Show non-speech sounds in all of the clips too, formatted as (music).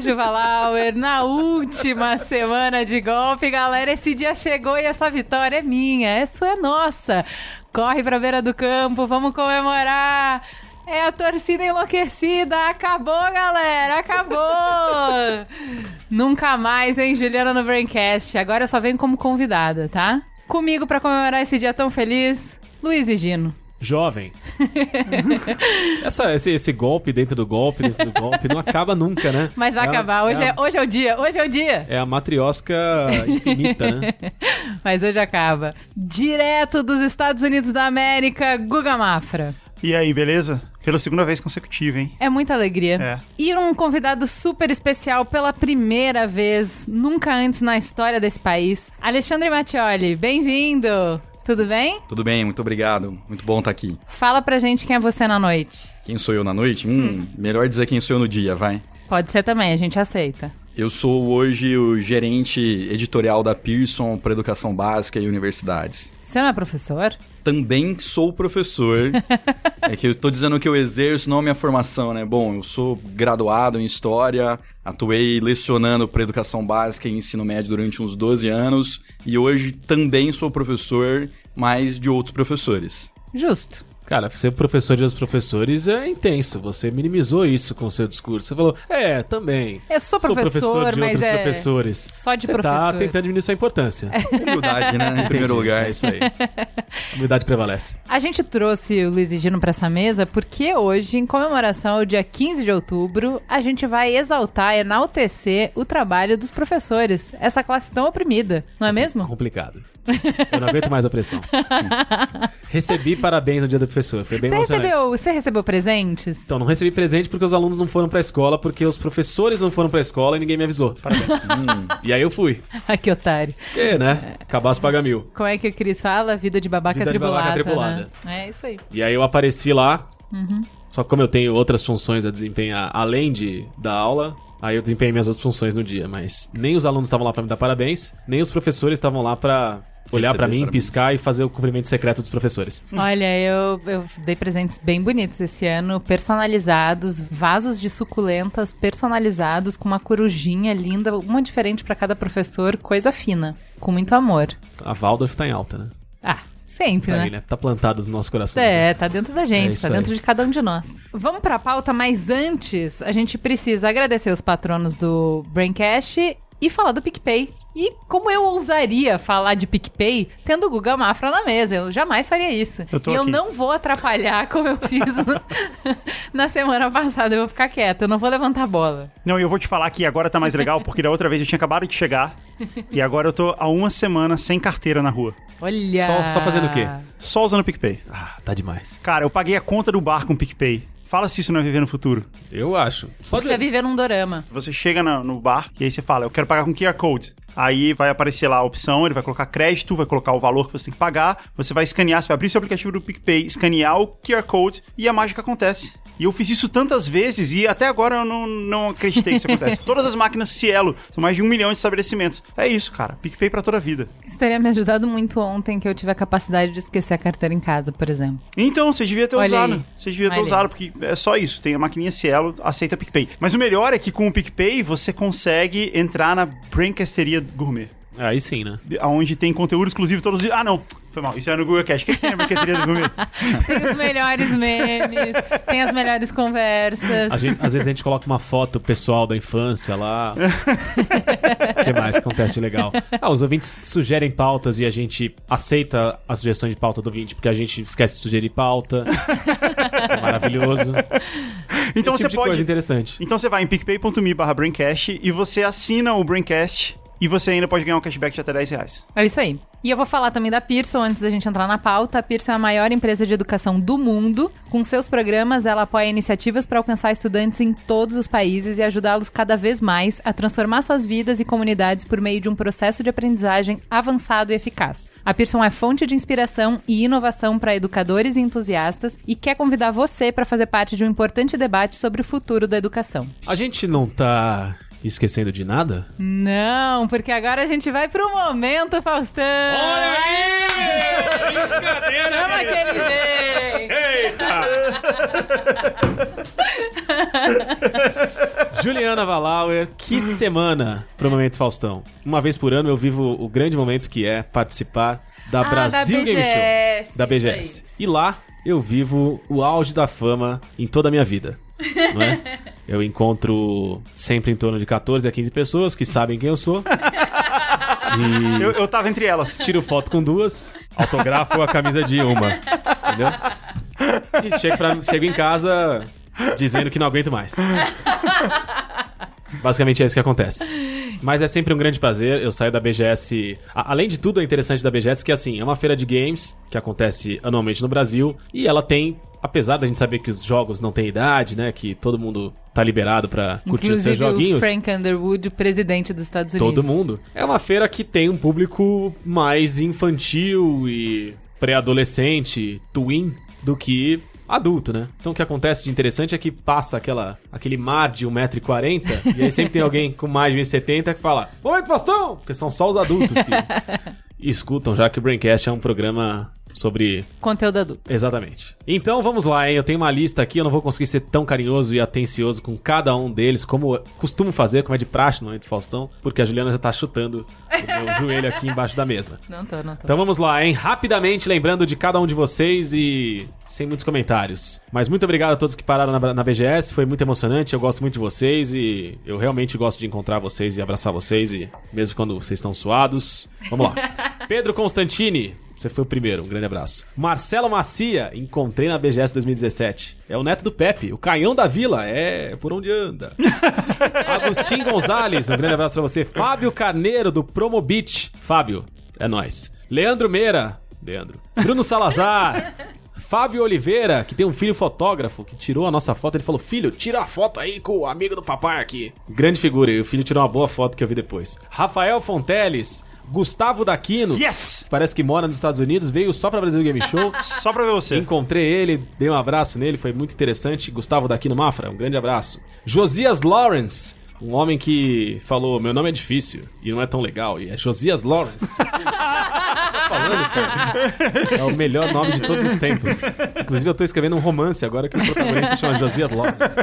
Aqui é a Juva Lauer, na última semana de golpe, galera. Esse dia chegou e essa vitória é minha, essa é nossa. Corre pra beira do campo, vamos comemorar. É a torcida enlouquecida. Acabou, galera. Acabou. Nunca mais, hein, Juliana no Braincast. Agora eu só venho como convidada, tá? Comigo pra comemorar esse dia tão feliz, Luiz e Gino. Jovem. (laughs) Essa, esse, esse golpe dentro do golpe, dentro do golpe, não acaba nunca, né? Mas vai É acabar. Hoje é é, hoje é o dia. Hoje é o dia. É a matriosca infinita, né? (laughs) Mas hoje acaba. Direto dos Estados Unidos da América, Guga Mafra. E aí, beleza? Pela segunda vez consecutiva, hein? É muita alegria. É. E um convidado super especial pela primeira vez, nunca antes na história desse país. Alexandre Mattioli, bem-vindo! Tudo bem? Tudo bem, muito obrigado. Muito bom estar aqui. Fala pra gente quem é você na noite. Quem sou eu na noite? Hum, melhor dizer quem sou eu no dia, vai. Pode ser também, a gente aceita. Eu sou hoje o gerente editorial da Pearson para Educação Básica e Universidades. Você não é professor? Também sou professor. (laughs) é que eu tô dizendo que eu exerço, não a minha formação, né? Bom, eu sou graduado em História, atuei lecionando para Educação Básica e Ensino Médio durante uns 12 anos. E hoje também sou professor, mas de outros professores. Justo. Cara, ser professor de outros professores é intenso. Você minimizou isso com o seu discurso. Você falou, é, também. Eu sou professor, de mas outros é professores. só de Você tá professor. tentando diminuir sua importância. Humildade, né? Em primeiro lugar. É isso aí. A humildade prevalece. A gente trouxe o Luiz e Gino pra essa mesa porque hoje, em comemoração ao dia 15 de outubro, a gente vai exaltar, enaltecer o trabalho dos professores. Essa classe tão oprimida, não é mesmo? Complicado. Eu não aguento mais a pressão. Recebi parabéns no dia do professor. Foi bem Você emocionante. recebeu, você recebeu presentes? Então, não recebi presente porque os alunos não foram pra escola, porque os professores não foram pra escola e ninguém me avisou. Parabéns. (laughs) E aí eu fui. Ai, (laughs) que otário. Porque, né? Acabasse paga mil. Como é que o Cris fala? Vida de babaca Vida de tribulada. babaca tribulada. Né? É isso aí. E aí eu apareci lá. Só que como eu tenho outras funções a desempenhar além de da aula, aí eu desempenhei minhas outras funções no dia. Mas nem os alunos estavam lá pra me dar parabéns, nem os professores estavam lá pra olhar pra mim, parabéns. piscar e fazer o cumprimento secreto dos professores. Olha, eu, eu dei presentes bem bonitos esse ano, personalizados, vasos de suculentas personalizados com uma corujinha linda, uma diferente pra cada professor, coisa fina, com muito amor. A Waldorf tá em alta, né? Ah, sempre, Tá né? aí, né? Tá plantado nos nossos corações. né? É, tá dentro da É gente, isso tá dentro aí. de cada um de nós. Vamos pra pauta, mas antes a gente precisa agradecer os patronos do Braincast e falar do PicPay. E como eu ousaria falar de PicPay tendo o Guga Mafra na mesa? Eu jamais faria isso. Eu tô e eu aqui. não vou atrapalhar como eu fiz no- (laughs) na semana passada. Eu vou ficar quieta, eu não vou levantar a bola. Não, e eu vou te falar que agora tá mais legal, porque da outra vez eu tinha acabado de chegar. (laughs) E agora eu tô há uma semana sem carteira na rua. Olha. Só- só fazendo o quê? Só usando o PicPay. Ah, tá demais. Cara, eu paguei a conta do bar com o PicPay. Fala se isso não é viver no futuro. Eu acho. Só Você viver num dorama. Você chega na- no bar e aí você fala, eu quero pagar com QR Code. Aí vai aparecer lá a opção, ele vai colocar crédito, vai colocar o valor que você tem que pagar, você vai escanear, você vai abrir seu aplicativo do PicPay, escanear o QR Code e a mágica acontece. E eu fiz isso tantas vezes e até agora eu não, não acreditei que isso acontece. (laughs) Todas as máquinas Cielo, são mais de um milhão de estabelecimentos. É isso, cara. PicPay pra toda a vida. Isso teria me ajudado muito ontem que eu tive a capacidade de esquecer a carteira em casa, por exemplo. Então, você devia ter Olha usado. aí. Você devia ter Olha aí. usado, porque é só isso. Tem a maquininha Cielo, aceita PicPay. Mas o melhor é que com o PicPay você consegue entrar na Brancasteria Gourmet. Aí sim, né? onde tem conteúdo exclusivo todos os dias. Ah, não. Foi mal. Isso é no Google Cash. O que, que Brancasteria do Gourmet? (laughs) Tem os melhores memes, tem as melhores conversas. A gente- às vezes a gente coloca uma foto pessoal da infância lá. (laughs) O que mais acontece legal? Ah, os ouvintes sugerem pautas e a gente aceita a sugestão de pauta do ouvinte, porque a gente esquece de sugerir pauta. É maravilhoso. Então Esse você tipo de coisa pode. interessante. Então você vai em picpay.me barra Braincast e você assina o Braincast E você ainda pode ganhar um cashback de até 10 reais. É isso aí. E eu vou falar também da Pearson antes da gente entrar na pauta. A Pearson é a maior empresa de educação do mundo. Com seus programas, ela apoia iniciativas para alcançar estudantes em todos os países e ajudá-los cada vez mais a transformar suas vidas e comunidades por meio de um processo de aprendizagem avançado e eficaz. A Pearson é fonte de inspiração e inovação para educadores e entusiastas e quer convidar você para fazer parte de um importante debate sobre o futuro da educação. A gente não tá esquecendo de nada? Não, porque agora a gente vai pro momento, Faustão. Olha aí! Brincadeira! Chama que ele vem. Juliana Valauer, que semana pro Momento Faustão. Uma vez por ano eu vivo o grande momento que é participar da Ah, Brasil da Game Show. Da BGS. E lá eu vivo o auge da fama em toda a minha vida. Não é? (laughs) Eu encontro sempre em torno de 14 a 15 pessoas que sabem quem eu sou. (laughs) E Eu, eu tava entre elas. tiro foto com duas, autografo a camisa de uma. Entendeu? E chego, pra- chego em casa dizendo que não aguento mais. Basicamente é isso que acontece. Mas é sempre um grande prazer. Eu saio da BGS. Além de tudo, é interessante da BGS que assim, é uma feira de games que acontece anualmente no Brasil. E ela tem, apesar da gente saber que os jogos não têm idade, né? Que todo mundo tá liberado pra curtir os seus Inclusive o joguinhos. Frank Underwood, o presidente dos Estados Unidos. Todo mundo. É uma feira que tem um público mais infantil e pré-adolescente, twin, do que adulto, né? Então o que acontece de interessante é que passa aquela, aquele mar de 1,40m e aí sempre tem alguém com mais de 1,70m que fala Momento Faustão! Porque são só os adultos que (laughs) escutam, já que o Braincast é um programa sobre Conteúdo adulto. Exatamente. Então vamos lá, hein? Eu tenho uma lista aqui, eu não vou conseguir ser tão carinhoso e atencioso com cada um deles, como costumo fazer, como é de praxe no momento Faustão, porque a Juliana já tá chutando o meu (laughs) joelho aqui embaixo da mesa. Não tô, não tô. Então vamos lá, hein? Rapidamente lembrando de cada um de vocês e sem muitos comentários. Mas muito obrigado a todos que pararam na, na BGS, foi muito emocionante, eu gosto muito de vocês e eu realmente gosto de encontrar vocês e abraçar vocês, e mesmo quando vocês estão suados. Vamos lá. (laughs) Pedro Constantini. Você foi o primeiro, um grande abraço. Marcelo Macia, encontrei na BGS 2017. É o neto do Pepe, o canhão da vila, é por onde anda. (laughs) Agostinho Gonzalez, um grande abraço pra você. Fábio Carneiro, do Promobit. Fábio, é nóis. Leandro Meira, Leandro. Bruno Salazar. Fábio Oliveira, que tem um filho fotógrafo, que tirou a nossa foto. Ele falou: Filho, tira a foto aí com o amigo do papai aqui. Grande figura, e o filho tirou uma boa foto que eu vi depois. Rafael Fonteles, Gustavo Daquino. Yes! Parece que mora nos Estados Unidos, veio só pra Brasil Game Show. (laughs) Só pra ver você. Encontrei ele, dei um abraço nele, foi muito interessante. Gustavo Daquino Mafra, um grande abraço. Josias Lawrence, um homem que falou: Meu nome é difícil e não é tão legal. E é Josias Lawrence. (laughs) Falando, cara. É o melhor nome de todos os tempos. Inclusive, eu tô escrevendo um romance agora que o protagonista chama Josias Lawrence.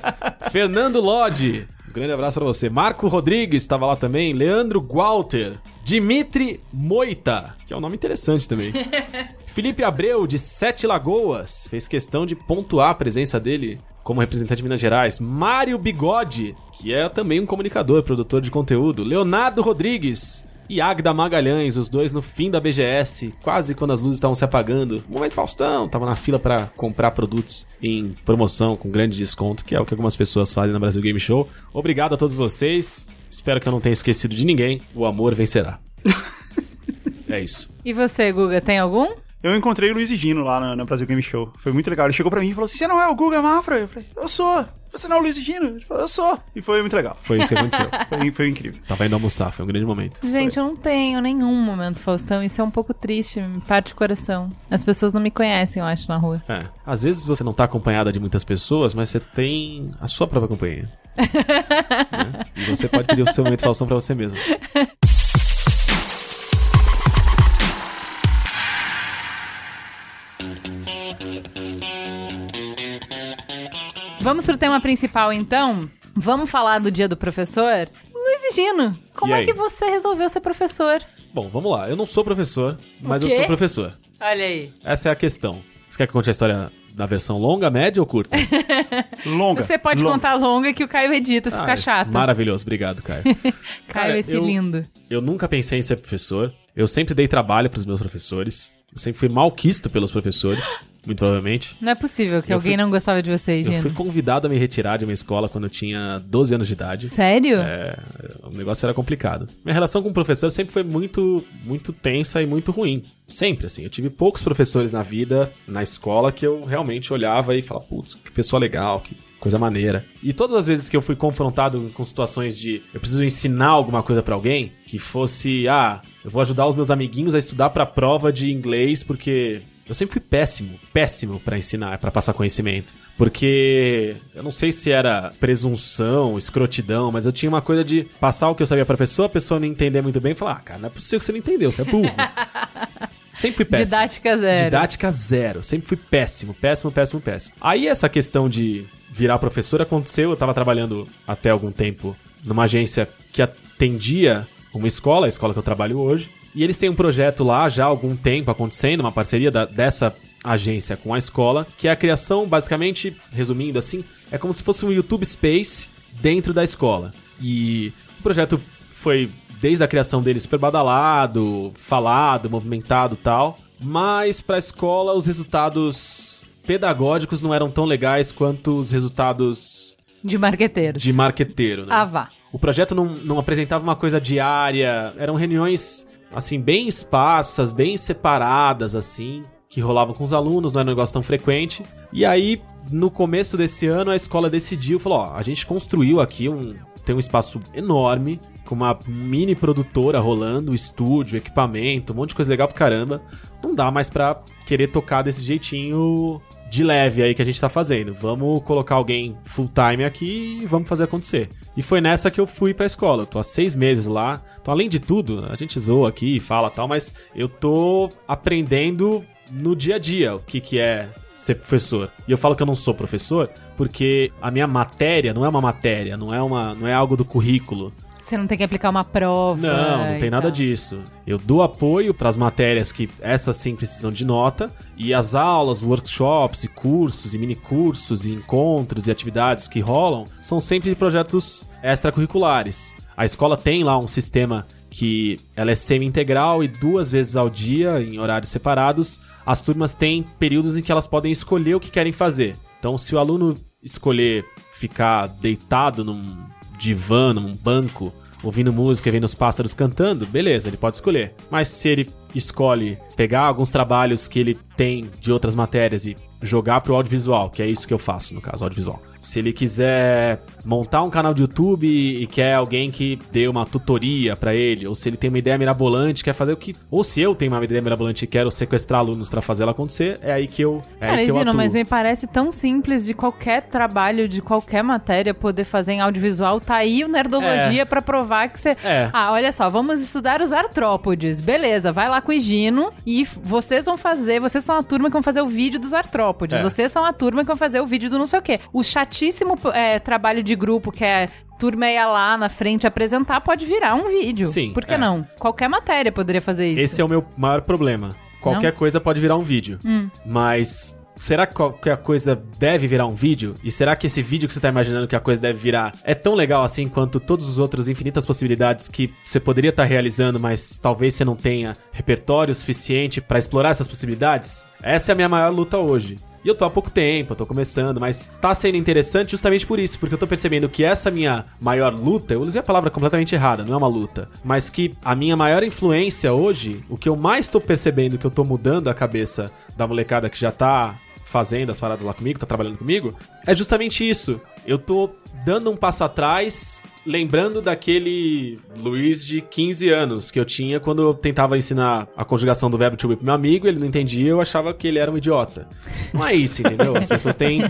(laughs) Fernando Lodge. Grande abraço pra você. Marco Rodrigues estava lá também. Leandro Walter. Dimitri Moita, que é um nome interessante também. (laughs) Felipe Abreu, de Sete Lagoas, fez questão de pontuar a presença dele como representante de Minas Gerais. Mário Bigode, que é também um comunicador, produtor de conteúdo. Leonardo Rodrigues e Agda Magalhães, os dois no fim da BGS, quase quando as luzes estavam se apagando. Momento Faustão, tava na fila para comprar produtos em promoção com grande desconto, que é o que algumas pessoas fazem na Brasil Game Show. Obrigado a todos vocês. Espero que eu não tenha esquecido de ninguém. O amor vencerá. (laughs) é isso. E você, Guga, tem algum? Eu encontrei o Luiz e Gino lá na, na Brasil Game Show. Foi muito legal. Ele chegou pra mim e falou assim: Você não é o Guga Mafra? Eu falei: Eu sou. Você não é o Luiz e Gino? Ele falou: Eu sou. E foi muito legal. Foi isso que aconteceu. (laughs) Foi, foi incrível. Tava indo almoçar, foi um grande momento. Gente, eu não tenho nenhum momento, Faustão. Isso é um pouco triste, me parte o coração. As pessoas não me conhecem, eu acho, na rua. É. Às vezes você não tá acompanhada de muitas pessoas, mas você tem a sua própria companhia. (laughs) Né? E você pode pedir o seu momento de falsão pra você mesmo. (laughs) Vamos pro tema principal, então? Vamos falar do dia do professor? Luiz e Gino, como E é que você resolveu ser professor? Bom, vamos lá. Eu não sou professor, mas eu sou professor. Olha aí. Essa é a questão. Você quer que eu conte a história da versão longa, média ou curta? (laughs) Longa. Você pode longa. contar longa que o Caio edita se Ah, ficar chato. Maravilhoso, obrigado, Caio. (laughs) Caio, Cara, esse eu- lindo. Eu nunca pensei em ser professor. Eu sempre dei trabalho pros meus professores. Eu sempre fui malquisto pelos professores. (gasps) muito provavelmente. Não é possível que Eu alguém fui- não gostava de você, Eu fui Gino. convidado a me retirar de uma escola quando eu tinha 12 anos de idade. Sério? É, o negócio era complicado. Minha relação com o professor sempre foi muito, muito tensa e muito ruim. Sempre, assim. Eu tive poucos professores na vida, na escola, que eu realmente olhava e falava, putz, que pessoa legal, que coisa maneira. E todas as vezes que eu fui confrontado com situações de eu preciso ensinar alguma coisa pra alguém, que fosse, ah, eu vou ajudar os meus amiguinhos a estudar pra prova de inglês porque eu sempre fui péssimo, péssimo pra ensinar, pra passar conhecimento. Porque eu não sei se era presunção, escrotidão, mas eu tinha uma coisa de passar o que eu sabia pra pessoa, a pessoa não entender muito bem e falar: ah, cara, não é possível que você não entendeu, você é burro. (laughs) sempre fui péssimo. Didática zero. Didática zero. Sempre fui péssimo, péssimo, péssimo, péssimo. Aí essa questão de virar professor aconteceu. Eu tava trabalhando até algum tempo numa agência que atendia uma escola, a escola que eu trabalho hoje. E eles têm um projeto lá já há algum tempo acontecendo, uma parceria da- dessa agência com a escola, que é a criação, basicamente, resumindo assim, é como se fosse um YouTube Space dentro da escola. E o projeto foi desde a criação dele super badalado, falado, movimentado e tal. Mas pra escola os resultados pedagógicos não eram tão legais quanto os resultados De marqueteiros. de marqueteiro, né? Ah, vá. O projeto não, não apresentava uma coisa diária, eram reuniões, assim, bem esparsas, bem separadas, assim, que rolavam com os alunos, não era um negócio tão frequente. E aí, no começo desse ano, a escola decidiu, falou, ó, a gente construiu aqui um... tem um espaço enorme, com uma mini produtora rolando, estúdio, equipamento, um monte de coisa legal pra caramba. Não dá mais pra querer tocar desse jeitinho de leve aí que a gente tá fazendo. Vamos colocar alguém full time aqui e vamos fazer acontecer. E foi nessa que eu fui pra escola. Eu tô há seis meses lá. Então, além de tudo, a gente zoa aqui e fala tal, mas eu tô aprendendo no dia a dia o que, que é ser professor. E eu falo que eu não sou professor porque a minha matéria não é uma matéria, não é, uma, não é algo do currículo. Você não tem que aplicar uma prova. Não, não tem nada tal. disso. Eu dou apoio para as matérias que essas sim precisam de nota e as aulas, workshops e cursos e mini cursos e encontros e atividades que rolam são sempre de projetos extracurriculares. A escola tem lá um sistema que ela é semi-integral e duas vezes ao dia, em horários separados, as turmas têm períodos em que elas podem escolher o que querem fazer. Então, se o aluno escolher ficar deitado num divã, num banco, ouvindo música e vendo os pássaros cantando, beleza, ele pode escolher. Mas se ele escolhe pegar alguns trabalhos que ele tem de outras matérias e jogar pro audiovisual, que é isso que eu faço no caso, audiovisual. Se ele quiser montar um canal de YouTube e quer alguém que dê uma tutoria pra ele, ou se ele tem uma ideia mirabolante, quer fazer o que, ou se eu tenho uma ideia mirabolante e quero sequestrar alunos pra fazer ela acontecer, é aí que eu, é Cara, aí que eu Gino, atuo. mas me parece tão simples de qualquer trabalho, de qualquer matéria poder fazer em audiovisual. Tá aí o Nerdologia pra provar que você. É. Ah, olha só, vamos estudar os artrópodes. Beleza, vai lá com o Gino e vocês vão fazer. Vocês são a turma que vão fazer o vídeo dos artrópodes. É. Vocês são a turma que vão fazer o vídeo do não sei o quê. O chatíssimo é, trabalho de grupo que é. Turma ia lá na frente apresentar, pode virar um vídeo. Sim, Por que é. não? Qualquer matéria poderia fazer isso. Esse é o meu maior problema. Qualquer coisa pode virar um vídeo. Hum. Mas será que qualquer coisa deve virar um vídeo? E será que esse vídeo que você tá imaginando que a coisa deve virar é tão legal assim quanto todos os outros infinitas possibilidades que você poderia estar realizando, mas talvez você não tenha repertório suficiente pra explorar essas possibilidades? Essa é a minha maior luta hoje. E eu tô há pouco tempo, eu tô começando, mas tá sendo interessante justamente por isso, porque eu tô percebendo que essa minha maior luta, eu usei a palavra completamente errada, não é uma luta, mas que a minha maior influência hoje, o que eu mais tô percebendo que eu tô mudando a cabeça da molecada que já tá fazendo as paradas lá comigo, tá trabalhando comigo, é justamente isso. Eu tô dando um passo atrás, lembrando daquele Luiz de 15 anos que eu tinha quando eu tentava ensinar a conjugação do verbo to be pro meu amigo, ele não entendia, eu achava que ele era um idiota. Não é isso, entendeu? As pessoas têm.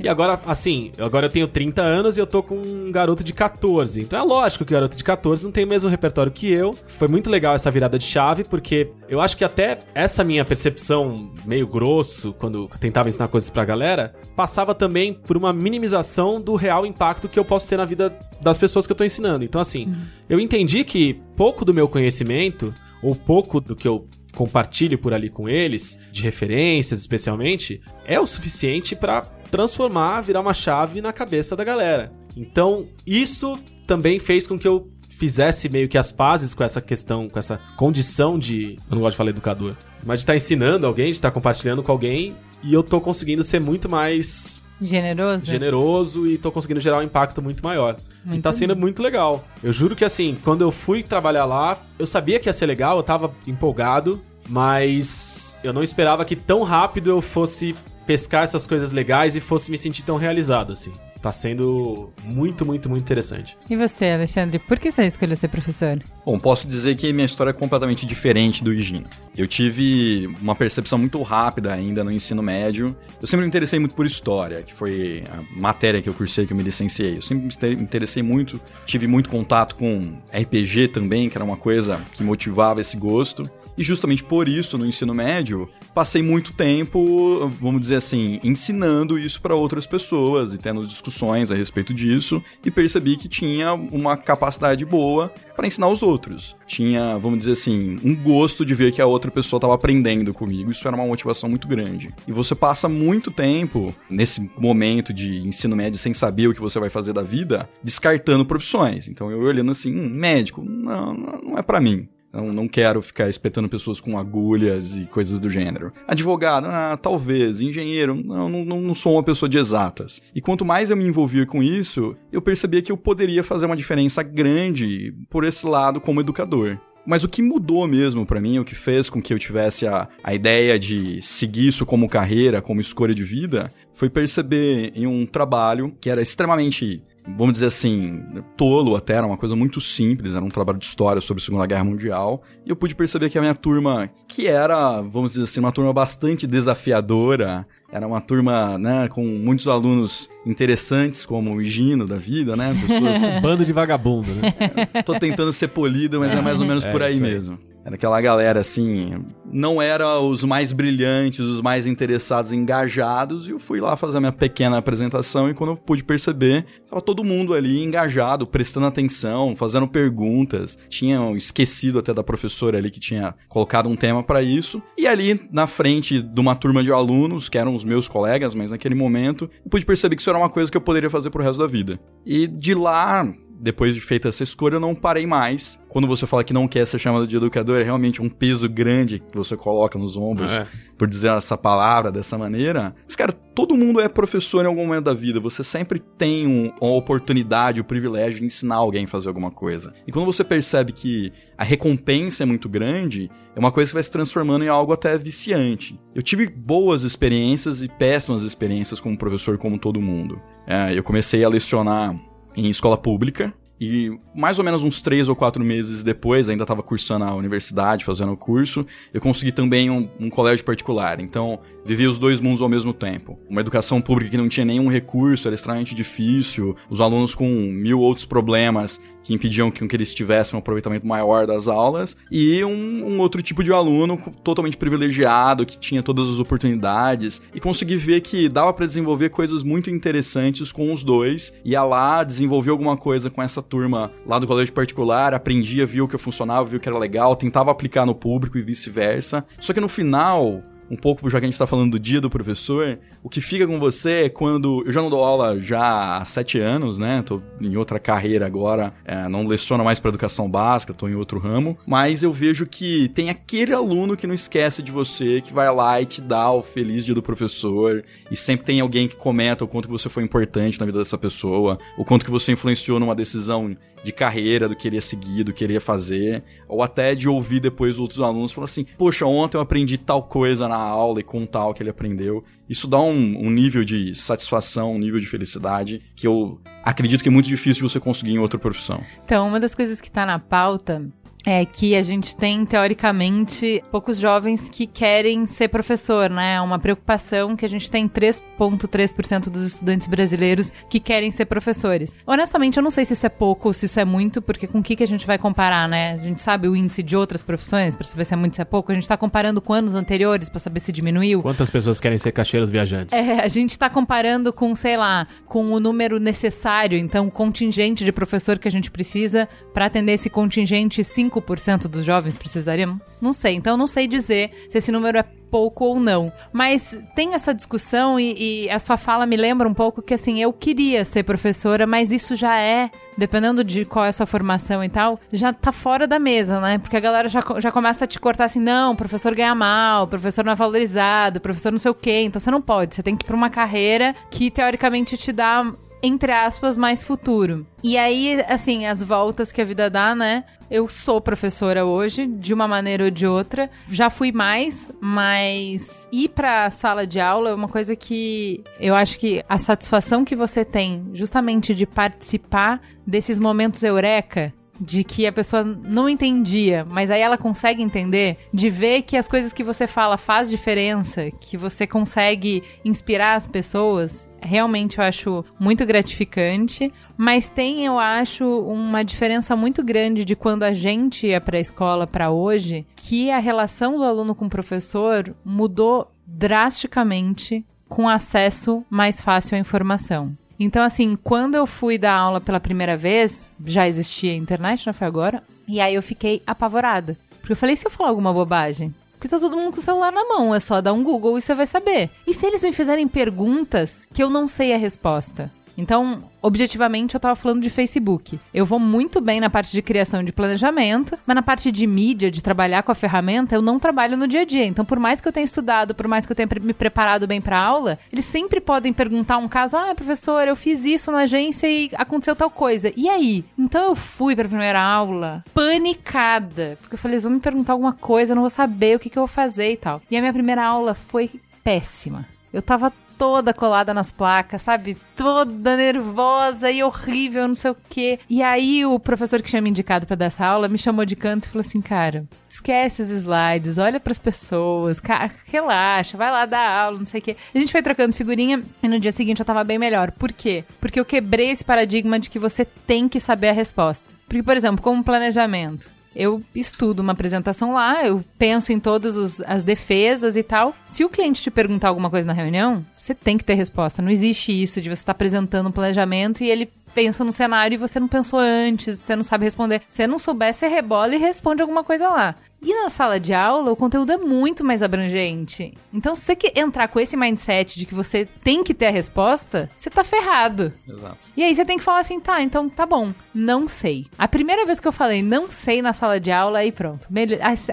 E agora, assim, agora eu tenho 30 anos e eu tô com um garoto de 14. Então é lógico que o garoto de 14 não tem o mesmo repertório que eu. Foi muito legal essa virada de chave, porque eu acho que até essa minha percepção meio grosso, quando eu tentava ensinar coisas pra galera, passava também por uma minimização do real impacto que eu posso ter na vida das pessoas que eu tô ensinando. Então, assim, eu entendi que pouco do meu conhecimento, ou pouco do que eu compartilho por ali com eles, de referências especialmente, é o suficiente pra transformar, virar uma chave na cabeça da galera. Então, isso também fez com que eu fizesse meio que as pazes com essa questão, com essa condição de. Eu não gosto de falar educador, mas de estar ensinando alguém, de estar compartilhando com alguém, e eu tô conseguindo ser muito mais Generoso? generoso e tô conseguindo gerar um impacto muito maior. e Muito tá sendo muito legal. Eu juro que assim, quando eu fui trabalhar lá, eu sabia que ia ser legal, eu tava empolgado, mas eu não esperava que tão rápido eu fosse pescar essas coisas legais e fosse me sentir tão realizado assim. Tá sendo muito, muito, muito interessante. E você, Alexandre, por que você escolheu ser professor? Bom, posso dizer que minha história é completamente diferente do Higino. Eu tive uma percepção muito rápida ainda no ensino médio. Eu sempre me interessei muito por história, que foi a matéria que eu cursei, que eu me licenciei. Eu sempre me interessei muito, tive muito contato com RPG também, que era uma coisa que motivava esse gosto. E justamente por isso, no ensino médio, passei muito tempo, vamos dizer assim, ensinando isso para outras pessoas e tendo discussões a respeito disso e percebi que tinha uma capacidade boa para ensinar os outros. Tinha, vamos dizer assim, um gosto de ver que a outra pessoa estava aprendendo comigo. Isso era uma motivação muito grande. E você passa muito tempo nesse momento de ensino médio sem saber o que você vai fazer da vida, descartando profissões. Então eu olhando assim, hum, médico, não, não é para mim. Não, não quero ficar espetando pessoas com agulhas e coisas do gênero. Advogado, ah, talvez. Engenheiro, não, não, não sou uma pessoa de exatas. E quanto mais eu me envolvia com isso, eu percebia que eu poderia fazer uma diferença grande por esse lado como educador. Mas o que mudou mesmo para mim, o que fez com que eu tivesse a, a ideia de seguir isso como carreira, como escolha de vida, foi perceber em um trabalho que era extremamente vamos dizer assim, tolo até, era uma coisa muito simples, era um trabalho de história sobre a Segunda Guerra Mundial, e eu pude perceber que a minha turma, que era, vamos dizer assim, uma turma bastante desafiadora, era uma turma, né, com muitos alunos interessantes, como o Higino da vida, né, pessoas... (laughs) Bando de vagabundo, né? Tô tentando ser polido, mas é mais ou menos É, por aí isso aí. Era aquela galera assim, não era os mais brilhantes, os mais interessados, engajados, e eu fui lá fazer a minha pequena apresentação e quando eu pude perceber, tava todo mundo ali engajado, prestando atenção, fazendo perguntas. Tinham esquecido até da professora ali que tinha colocado um tema para isso. E ali na frente de uma turma de alunos, que eram os meus colegas, mas naquele momento, eu pude perceber que isso era uma coisa que eu poderia fazer pro resto da vida. E de lá, depois de feita essa escolha, eu não parei mais. Quando você fala que não quer ser chamado de educador, é realmente um peso grande que você coloca nos ombros É. por dizer essa palavra dessa maneira. Mas, cara, todo mundo é professor em algum momento da vida. Você sempre tem um- uma oportunidade, o privilégio de ensinar alguém a fazer alguma coisa. E quando você percebe que a recompensa é muito grande, é uma coisa que vai se transformando em algo até viciante. Eu tive boas experiências e péssimas experiências como professor, como todo mundo. É, eu comecei a lecionar em escola pública. E mais ou menos uns três ou quatro meses depois, ainda estava cursando a universidade, fazendo o curso, eu consegui também um, um colégio particular. Então, vivi os dois mundos ao mesmo tempo. Uma educação pública que não tinha nenhum recurso, era extremamente difícil, os alunos com mil outros problemas que impediam que, que eles tivessem um aproveitamento maior das aulas, e um, um outro tipo de aluno totalmente privilegiado, que tinha todas as oportunidades, e consegui ver que dava para desenvolver coisas muito interessantes com os dois, ia lá, desenvolver alguma coisa com essa turma lá do colégio particular, aprendia, viu que funcionava, viu que era legal, tentava aplicar no público e vice-versa. Só que no final, um pouco, já que a gente tá falando do dia do professor, o que fica com você é quando. Eu já não dou aula já há sete anos, né? Tô em outra carreira agora, é, não leciono mais para educação básica, tô em outro ramo, mas eu vejo que tem aquele aluno que não esquece de você, que vai lá e te dá o feliz dia do professor, e sempre tem alguém que comenta o quanto que você foi importante na vida dessa pessoa, o quanto que você influenciou numa decisão de carreira, do que ele ia seguir, do que ele ia fazer, ou até de ouvir depois outros alunos falar assim: Poxa, ontem eu aprendi tal coisa na aula e com tal que ele aprendeu. Isso dá um, um nível de satisfação, um nível de felicidade que eu acredito que é muito difícil de você conseguir em outra profissão. Então, uma das coisas que tá na pauta é que a gente tem, teoricamente, poucos jovens que querem ser professor, né? É uma preocupação que a gente tem 3,3% dos estudantes brasileiros que querem ser professores. Honestamente, eu não sei se isso é pouco ou se isso é muito, porque com o que, que a gente vai comparar, né? A gente sabe o índice de outras profissões pra saber se é muito ou se é pouco. A gente tá comparando com anos anteriores pra saber se diminuiu. Quantas pessoas querem ser caixeiros viajantes? É, a gente tá comparando com, sei lá, com o número necessário, então o contingente de professor que a gente precisa para atender esse contingente, 5 5% dos jovens precisariam? Não sei. Então, não sei dizer se esse número é pouco ou não. Mas tem essa discussão e, e, a sua fala me lembra um pouco que, assim, eu queria ser professora, mas isso já é, dependendo de qual é a sua formação e tal, já tá fora da mesa, né? Porque a galera já, já começa a te cortar assim, não, professor ganha mal, professor não é valorizado, professor não sei o quê. Então, você não pode. Você tem que ir pra uma carreira que, teoricamente, te dá entre aspas, mais futuro. E aí, assim, as voltas que a vida dá, né? Eu sou professora hoje, de uma maneira ou de outra. Já fui mais, mas ir para a sala de aula é uma coisa que eu acho que a satisfação que você tem justamente de participar desses momentos eureka de que a pessoa não entendia, mas aí ela consegue entender, de ver que as coisas que você fala faz diferença, que você consegue inspirar as pessoas, realmente eu acho muito gratificante, mas tem, eu acho, uma diferença muito grande de quando a gente ia para a escola para hoje, que a relação do aluno com o professor mudou drasticamente com acesso mais fácil à informação. Então, assim, quando eu fui dar aula pela primeira vez, já existia a internet, não foi agora? E aí eu fiquei apavorada. Porque eu falei, se eu falar alguma bobagem? Porque tá todo mundo com o celular na mão, é só dar um Google e você vai saber. E se eles me fizerem perguntas que eu não sei a resposta? Então, objetivamente, eu tava falando de Facebook. Eu vou muito bem na parte de criação de planejamento, mas na parte de mídia, de trabalhar com a ferramenta, eu não trabalho no dia a dia. Então, por mais que eu tenha estudado, por mais que eu tenha me preparado bem pra aula, eles sempre podem perguntar um caso: ah, professor, eu fiz isso na agência e aconteceu tal coisa. E aí? Então, eu fui pra primeira aula panicada, porque eu falei: eles vão me perguntar alguma coisa, eu não vou saber o que, que eu vou fazer e tal. E a minha primeira aula foi péssima. Eu tava toda colada nas placas, sabe? Toda nervosa e horrível, não sei o quê. E aí o professor que tinha me indicado para dar essa aula me chamou de canto e falou assim: "Cara, esquece os slides, olha para as pessoas, cara, relaxa, vai lá dar aula, não sei o quê". A gente foi trocando figurinha e no dia seguinte eu tava bem melhor. Por quê? Porque eu quebrei esse paradigma de que você tem que saber a resposta. Porque, por exemplo, como planejamento eu estudo uma apresentação lá, eu penso em todas as defesas e tal. Se o cliente te perguntar alguma coisa na reunião, você tem que ter resposta. Não existe isso de você estar apresentando um planejamento e ele pensa no cenário e você não pensou antes, você não sabe responder. Se você não souber, você rebola e responde alguma coisa lá. E na sala de aula, o conteúdo é muito mais abrangente. Então, se você quer entrar com esse mindset de que você tem que ter a resposta, você tá ferrado. Exato. E aí você tem que falar assim, tá, então tá bom, não sei. A primeira vez que eu falei não sei na sala de aula, aí pronto.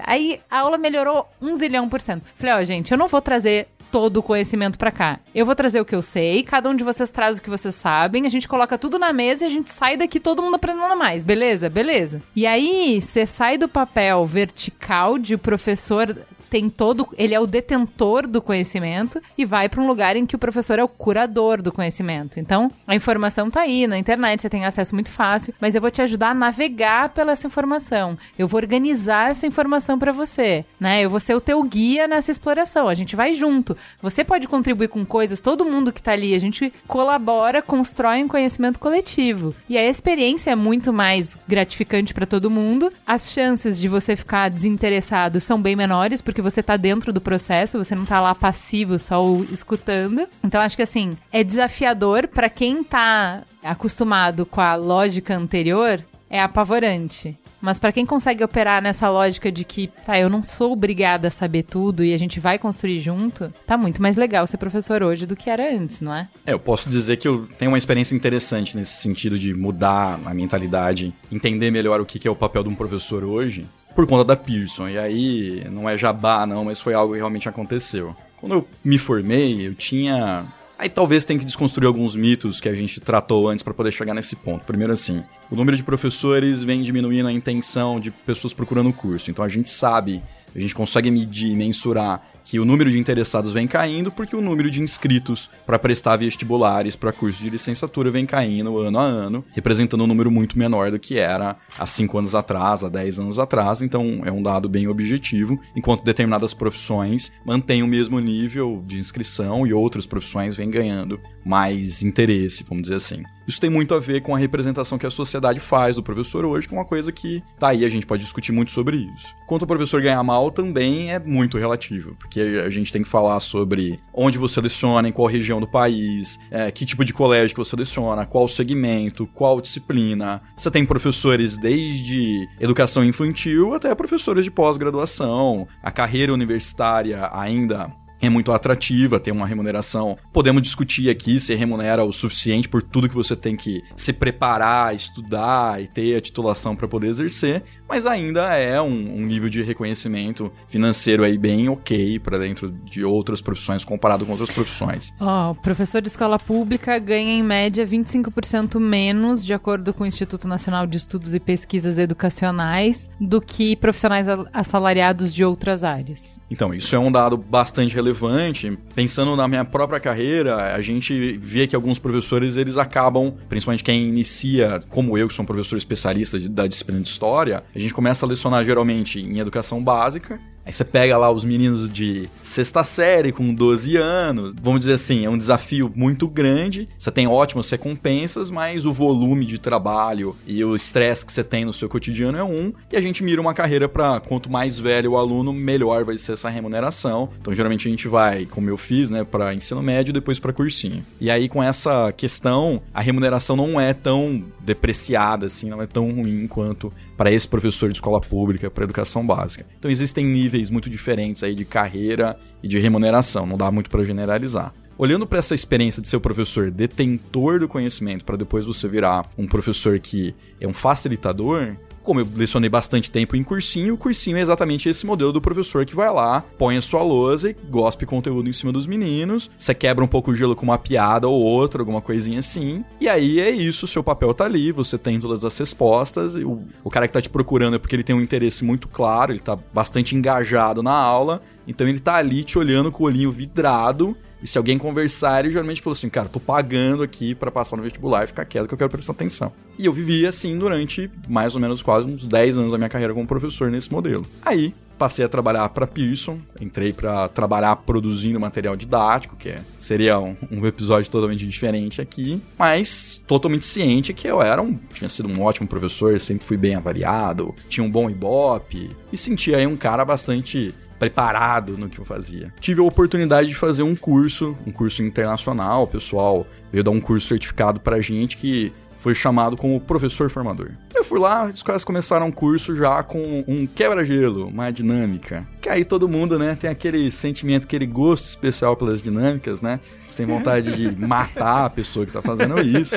Aí a aula melhorou um zilhão por cento. Falei, ó, oh, gente, eu não vou trazer todo o conhecimento para cá. Eu vou trazer o que eu sei, cada um de vocês traz o que vocês sabem, a gente coloca tudo na mesa e a gente sai daqui todo mundo aprendendo mais, beleza? Beleza. E aí, você sai do papel vertical de professor tem todo, ele é o detentor do conhecimento e vai para um lugar em que o professor é o curador do conhecimento. Então, a informação tá aí na internet, você tem acesso muito fácil, mas eu vou te ajudar a navegar pela essa informação. Eu vou organizar essa informação para você, né? Eu vou ser o teu guia nessa exploração. A gente vai junto. Você pode contribuir com coisas, todo mundo que tá ali, a gente colabora, constrói um conhecimento coletivo. E a experiência é muito mais gratificante para todo mundo. As chances de você ficar desinteressado são bem menores, porque porque você tá dentro do processo, você não tá lá passivo, só escutando. Então acho que assim, é desafiador para quem tá acostumado com a lógica anterior, é apavorante. Mas para quem consegue operar nessa lógica de que, tá, eu não sou obrigada a saber tudo e a gente vai construir junto, tá muito mais legal ser professor hoje do que era antes, não é? É, eu posso dizer que eu tenho uma experiência interessante nesse sentido de mudar a mentalidade, entender melhor o que é o papel de um professor hoje por conta da Pearson. E aí, não é jabá não, mas foi algo que realmente aconteceu. Quando eu me formei, eu tinha Aí talvez tenha que desconstruir alguns mitos que a gente tratou antes para poder chegar nesse ponto. Primeiro assim, o número de professores vem diminuindo a intenção de pessoas procurando o curso. Então a gente sabe a gente consegue medir, mensurar que o número de interessados vem caindo porque o número de inscritos para prestar vestibulares para cursos de licenciatura vem caindo ano a ano, representando um número muito menor do que era há 5 anos atrás, há 10 anos atrás. Então é um dado bem objetivo, enquanto determinadas profissões mantêm o mesmo nível de inscrição e outras profissões vêm ganhando mais interesse, vamos dizer assim. Isso tem muito a ver com a representação que a sociedade faz do professor hoje, que é uma coisa que tá aí, a gente pode discutir muito sobre isso. Quanto o professor ganhar mal também é muito relativo, porque a gente tem que falar sobre onde você leciona, em qual região do país, é, que tipo de colégio que você leciona, qual segmento, qual disciplina. Você tem professores desde educação infantil até professores de pós-graduação. A carreira universitária ainda é muito atrativa, tem uma remuneração. Podemos discutir aqui se remunera o suficiente por tudo que você tem que se preparar, estudar e ter a titulação para poder exercer, mas ainda é um, um, nível de reconhecimento financeiro aí bem ok para dentro de outras profissões comparado com outras profissões. Ó, oh, professor de escola pública ganha em média 25% menos, de acordo com o Instituto Nacional de Estudos e Pesquisas Educacionais, do que profissionais assalariados de outras áreas. Então, isso é um dado bastante relevante relevante. Pensando na minha própria carreira, a gente vê que alguns professores eles acabam, principalmente quem inicia, como eu, que sou um professor especialista da disciplina de história, a gente começa a lecionar geralmente em educação básica Aí você pega lá os meninos de sexta série com 12 anos. Vamos dizer assim, é um desafio muito grande. Você tem ótimas recompensas, mas o volume de trabalho e o estresse que você tem no seu cotidiano é um. E a gente mira uma carreira para quanto mais velho o aluno, melhor vai ser essa remuneração. Então, geralmente a gente vai, como eu fiz, né, para ensino médio, depois para cursinho. E aí com essa questão, a remuneração não é tão depreciada assim, não é tão ruim quanto para esse professor de escola pública, para educação básica. Então existem níveis níveis muito diferentes aí de carreira e de remuneração, não dá muito para generalizar. Olhando para essa experiência de ser o professor detentor do conhecimento para depois você virar um professor que é um facilitador, como eu lecionei bastante tempo em cursinho, o cursinho é exatamente esse modelo do professor que vai lá, põe a sua lousa e gospe conteúdo em cima dos meninos. Você quebra um pouco o gelo com uma piada ou outra, alguma coisinha assim. E aí é isso, seu papel tá ali, você tem todas as respostas. O, o cara que tá te procurando é porque ele tem um interesse muito claro, ele tá bastante engajado na aula. Então ele tá ali te olhando com o olhinho vidrado e se alguém conversar, ele geralmente falou assim: cara, tô pagando aqui para passar no vestibular e ficar quieto que eu quero prestar atenção. E eu vivi assim durante mais ou menos quase uns 10 anos da minha carreira como professor nesse modelo. Aí, passei a trabalhar para Pearson, entrei para trabalhar produzindo material didático, que é, seria um, um, episódio totalmente diferente aqui, mas totalmente ciente que eu era um, tinha sido um ótimo professor, sempre fui bem avaliado, tinha um bom ibope e sentia aí um cara bastante preparado no que eu fazia. Tive a oportunidade de fazer um curso, um curso internacional, o pessoal veio dar um curso certificado pra gente que foi chamado como professor formador. Eu fui lá, os caras começaram um curso já com um quebra-gelo, uma dinâmica. Que aí todo mundo, né, tem aquele sentimento, aquele gosto especial pelas dinâmicas, né? Você tem vontade de (laughs) matar a pessoa que tá fazendo isso.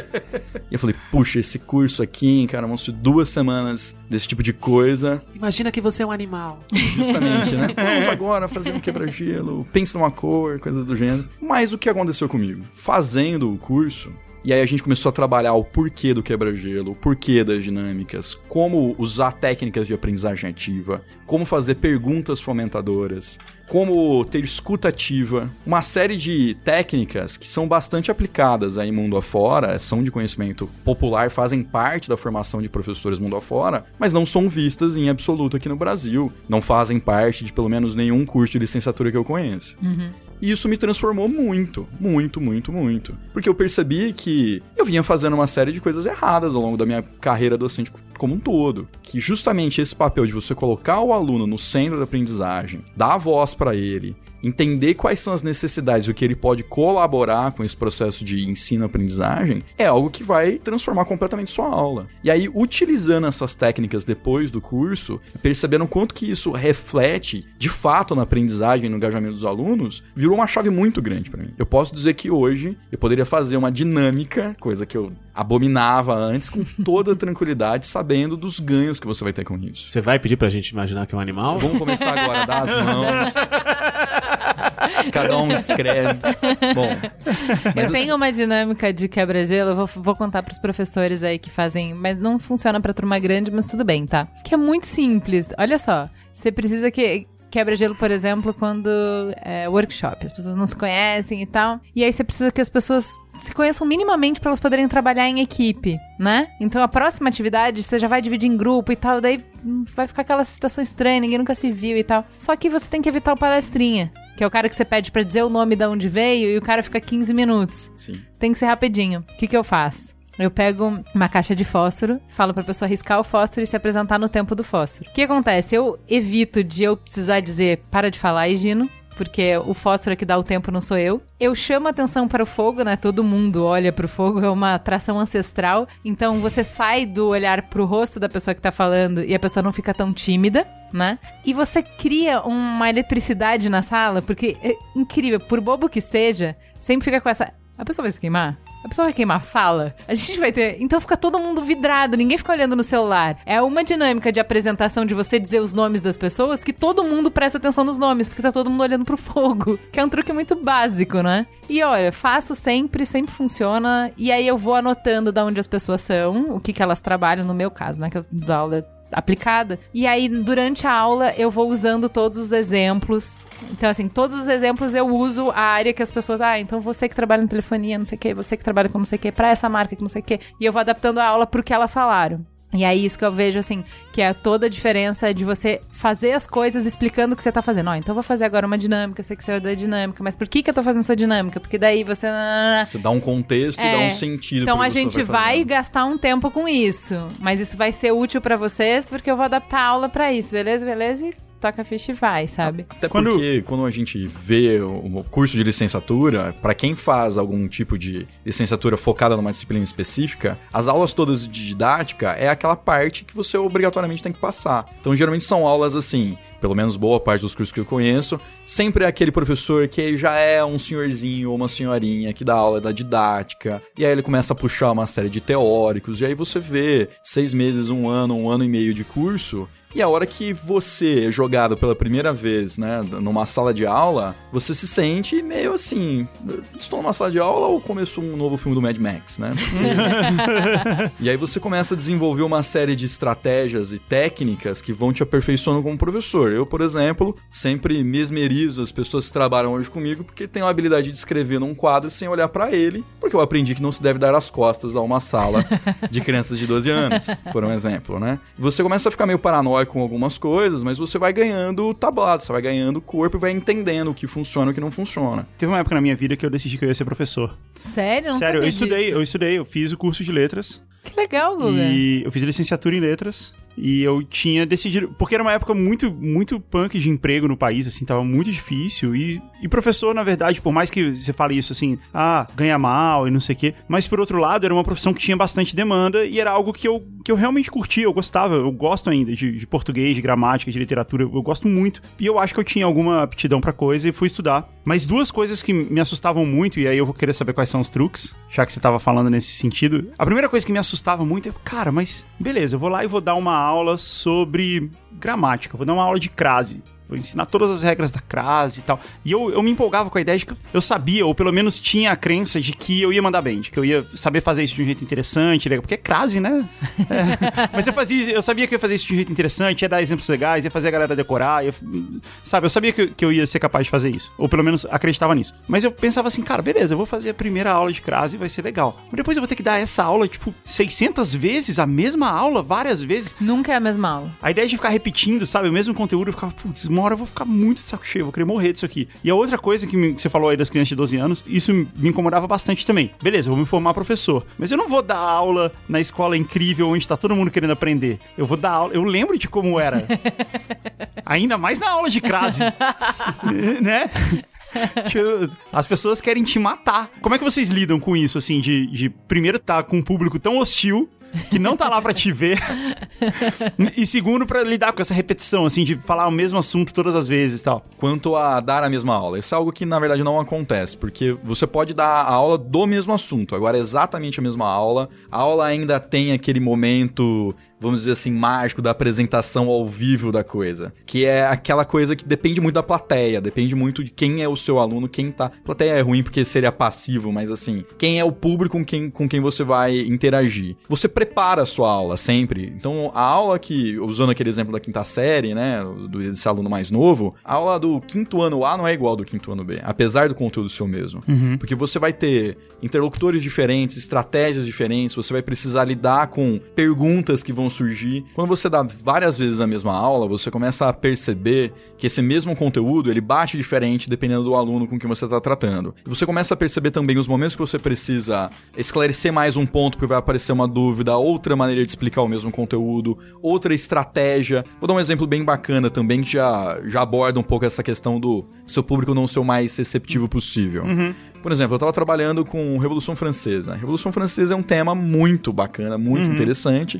E eu falei, puxa, esse curso aqui, cara, vão ser duas semanas desse tipo de coisa. Imagina que você é um animal. Justamente, né? (laughs) Vamos agora fazer um quebra-gelo, pensa numa cor, coisas do gênero. Mas o que aconteceu comigo? Fazendo o curso, e aí a gente começou a trabalhar o porquê do quebra-gelo, o porquê das dinâmicas, como usar técnicas de aprendizagem ativa, como fazer perguntas fomentadoras, como ter escuta ativa, uma série de técnicas que são bastante aplicadas aí mundo afora, são de conhecimento popular, fazem parte da formação de professores mundo afora, mas não são vistas em absoluto aqui no Brasil, não fazem parte de pelo menos nenhum curso de licenciatura que eu conheço. Uhum. E isso me transformou muito, muito, muito, muito. Porque eu percebi que eu vinha fazendo uma série de coisas erradas ao longo da minha carreira docente como um todo. Que justamente esse papel de você colocar o aluno no centro da aprendizagem, dar voz para ele, entender quais são as necessidades e o que ele pode colaborar com esse processo de ensino-aprendizagem é algo que vai transformar completamente sua aula. E aí, utilizando essas técnicas depois do curso, percebendo quanto que isso reflete de fato na aprendizagem e no engajamento dos alunos, virou uma chave muito grande para mim. Eu posso dizer que hoje eu poderia fazer uma dinâmica, coisa que eu abominava antes, com toda (laughs) tranquilidade, sabendo dos ganhos que você vai ter com isso. Você vai pedir pra gente imaginar que é um animal? Vamos começar agora a dar as mãos. (laughs) Cada um escreve. Bom. eu tenho uma dinâmica de quebra-gelo, eu vou, vou contar pros professores aí que fazem, mas não funciona pra turma grande, mas tudo bem, tá? Que é muito simples. Olha só, você precisa que quebra-gelo, por exemplo, quando é workshop. As pessoas não se conhecem e tal. E aí você precisa que as pessoas se conheçam minimamente para elas poderem trabalhar em equipe, né? Então a próxima atividade você já vai dividir em grupo e tal, daí vai ficar aquela situação estranha, ninguém nunca se viu e tal. Só que você tem que evitar o palestrinha. Que é o cara que você pede para dizer o nome de onde veio e o cara fica 15 minutos. Sim. Tem que ser rapidinho. O que, que eu faço? Eu pego uma caixa de fósforo, falo pra pessoa riscar o fósforo e se apresentar no tempo do fósforo. O que acontece? Eu evito de eu precisar dizer para de falar, Higino, porque o fósforo é que dá o tempo não sou eu. Eu chamo atenção para o fogo, né? Todo mundo olha para o fogo, é uma atração ancestral. Então você sai do olhar para o rosto da pessoa que tá falando e a pessoa não fica tão tímida, né? E você cria uma eletricidade na sala, porque é incrível, por bobo que seja, sempre fica com essa. A pessoa vai se queimar? A pessoa vai queimar a sala? A gente vai ter. Então fica todo mundo vidrado, ninguém fica olhando no celular. É uma dinâmica de apresentação de você dizer os nomes das pessoas que todo mundo presta atenção nos nomes, porque tá todo mundo olhando pro fogo. (laughs) Que é um truque muito básico, né? E olha, faço sempre, sempre funciona. E aí eu vou anotando de onde as pessoas são, o que, que elas trabalham, no meu caso, né? Que eu dou aula aplicada. E aí, durante a aula, eu vou usando todos os exemplos. Então, assim, todos os exemplos eu uso a área que as pessoas. Ah, então você que trabalha em telefonia, não sei o quê, você que trabalha com não sei o quê, pra essa marca que não sei o quê. E eu vou adaptando a aula pro que elas falaram. E é isso que eu vejo, assim, que é toda a diferença de você fazer as coisas explicando o que você tá fazendo. Ó, então eu vou fazer agora uma dinâmica, eu sei que você vai dar dinâmica, mas por que que eu tô fazendo essa dinâmica? Porque daí você... Você dá um contexto e dá um sentido Então a gente vai fazendo. gastar um tempo com isso, mas isso vai ser útil pra vocês, porque eu vou adaptar a aula pra isso, beleza? Beleza? E toca e vai, sabe? Até Quando- porque quando a gente vê o o curso de licenciatura, para quem faz algum tipo de licenciatura focada numa disciplina específica, as aulas todas de didática é aquela parte que você obrigatoriamente tem que passar. Então, geralmente são aulas assim, pelo menos boa parte dos cursos que eu conheço, sempre é aquele professor que já é um senhorzinho ou uma senhorinha que dá aula da didática, e aí ele começa a puxar uma série de teóricos, e aí você vê seis meses, um ano, um ano e meio de curso, e a hora que você é jogado pela primeira vez, né, numa sala de aula, você se sente meio assim: estou numa sala de aula ou começou um novo filme do Mad Max, né? (laughs) E aí você começa a desenvolver uma série de estratégias e técnicas que vão te aperfeiçoando como professor. Eu, por exemplo, sempre mesmerizo as pessoas que trabalham hoje comigo porque tenho a habilidade de escrever num quadro sem olhar pra ele, porque eu aprendi que não se deve dar as costas a uma sala de crianças de 12 anos, por um exemplo, né? Você começa a ficar meio paranoico com algumas coisas, mas você vai ganhando tablado, você vai ganhando corpo e vai entendendo o que funciona e o que não funciona. Teve uma época na minha vida que eu decidi que eu ia ser professor. Sério? Não Sério, eu estudei, disso. eu estudei, eu fiz o curso de letras Que legal, Guga. e eu fiz licenciatura em letras. E eu tinha decidido. Porque era uma época muito, muito punk de emprego no país, assim, tava muito difícil. E, e professor, na verdade, por mais que você fale isso assim, ah, ganha mal e não sei o quê. Mas por outro lado, era uma profissão que tinha bastante demanda e era algo que eu, que eu realmente curtia, eu gostava, eu gosto ainda de, de português, de gramática, de literatura, eu gosto muito. E eu acho que eu tinha alguma aptidão pra coisa e fui estudar. Mas duas coisas que me assustavam muito, e aí eu vou querer saber quais são os truques, já que você tava falando nesse sentido. A primeira coisa que me assustava muito é, cara, mas beleza, eu vou lá e vou dar uma aula sobre gramática, vou dar uma aula de crase. Vou ensinar todas as regras da crase e tal. E eu, eu me empolgava com a ideia de que eu sabia, ou pelo menos tinha a crença de que eu ia mandar bem, de que eu ia saber fazer isso de um jeito interessante, legal. Porque é crase, né? É. (laughs) Mas eu fazia, eu sabia que eu ia fazer isso de um jeito interessante, ia dar exemplos legais, ia fazer a galera decorar, ia, sabe? Eu sabia que, eu- que eu ia ser capaz de fazer isso. Ou pelo menos acreditava nisso. Mas eu pensava assim, cara, beleza, eu vou fazer a primeira aula de crase e vai ser legal. Mas depois eu vou ter que dar essa aula, tipo, 600 vezes, a mesma aula, várias vezes. Nunca é a mesma aula. A ideia de ficar repetindo, sabe, o mesmo conteúdo, eu ficava, putz, uma hora eu vou ficar muito de saco cheio, vou querer morrer disso aqui. E a outra coisa que, me- que você falou aí das crianças de 12 anos, isso me incomodava bastante também. Beleza, eu vou me formar professor, mas eu não vou dar aula na escola incrível onde tá todo mundo querendo aprender. Eu vou dar aula, eu lembro de como era. (laughs) Ainda mais na aula de crase. (laughs) né? As pessoas querem te matar. Como é que vocês lidam com isso, assim, de, de primeiro tá com um público tão hostil que não tá lá pra te ver. (laughs) e segundo, pra lidar com essa repetição, assim, de falar o mesmo assunto todas as vezes e tal. Quanto a dar a mesma aula, isso é algo que na verdade não acontece, porque você pode dar a aula do mesmo assunto, agora exatamente a mesma aula, a aula ainda tem aquele momento, vamos dizer assim, mágico da apresentação ao vivo da coisa, que é aquela coisa que depende muito da plateia, depende muito de quem é o seu aluno, quem tá. Plateia é ruim porque seria passivo, mas assim, quem é o público com quem, com quem você vai interagir. Você prepara a sua aula sempre. Então, a aula que, usando aquele exemplo da quinta série, né, do desse aluno mais novo, a aula do quinto ano A não é igual ao do quinto ano B, apesar do conteúdo ser o mesmo. Porque você vai ter interlocutores diferentes, estratégias diferentes, você vai precisar lidar com perguntas que vão surgir. Quando você dá várias vezes a mesma aula, você começa a perceber que esse mesmo conteúdo, ele bate diferente dependendo do aluno com quem você está tratando. E você começa a perceber também os momentos que você precisa esclarecer mais um ponto porque vai aparecer uma dúvida, outra maneira de explicar o mesmo conteúdo, outra estratégia. Vou dar um exemplo bem bacana também que já, já aborda um pouco essa questão do seu público não ser o mais receptivo possível. Por exemplo, eu estava trabalhando com Revolução Francesa. A Revolução Francesa é um tema muito bacana, muito interessante,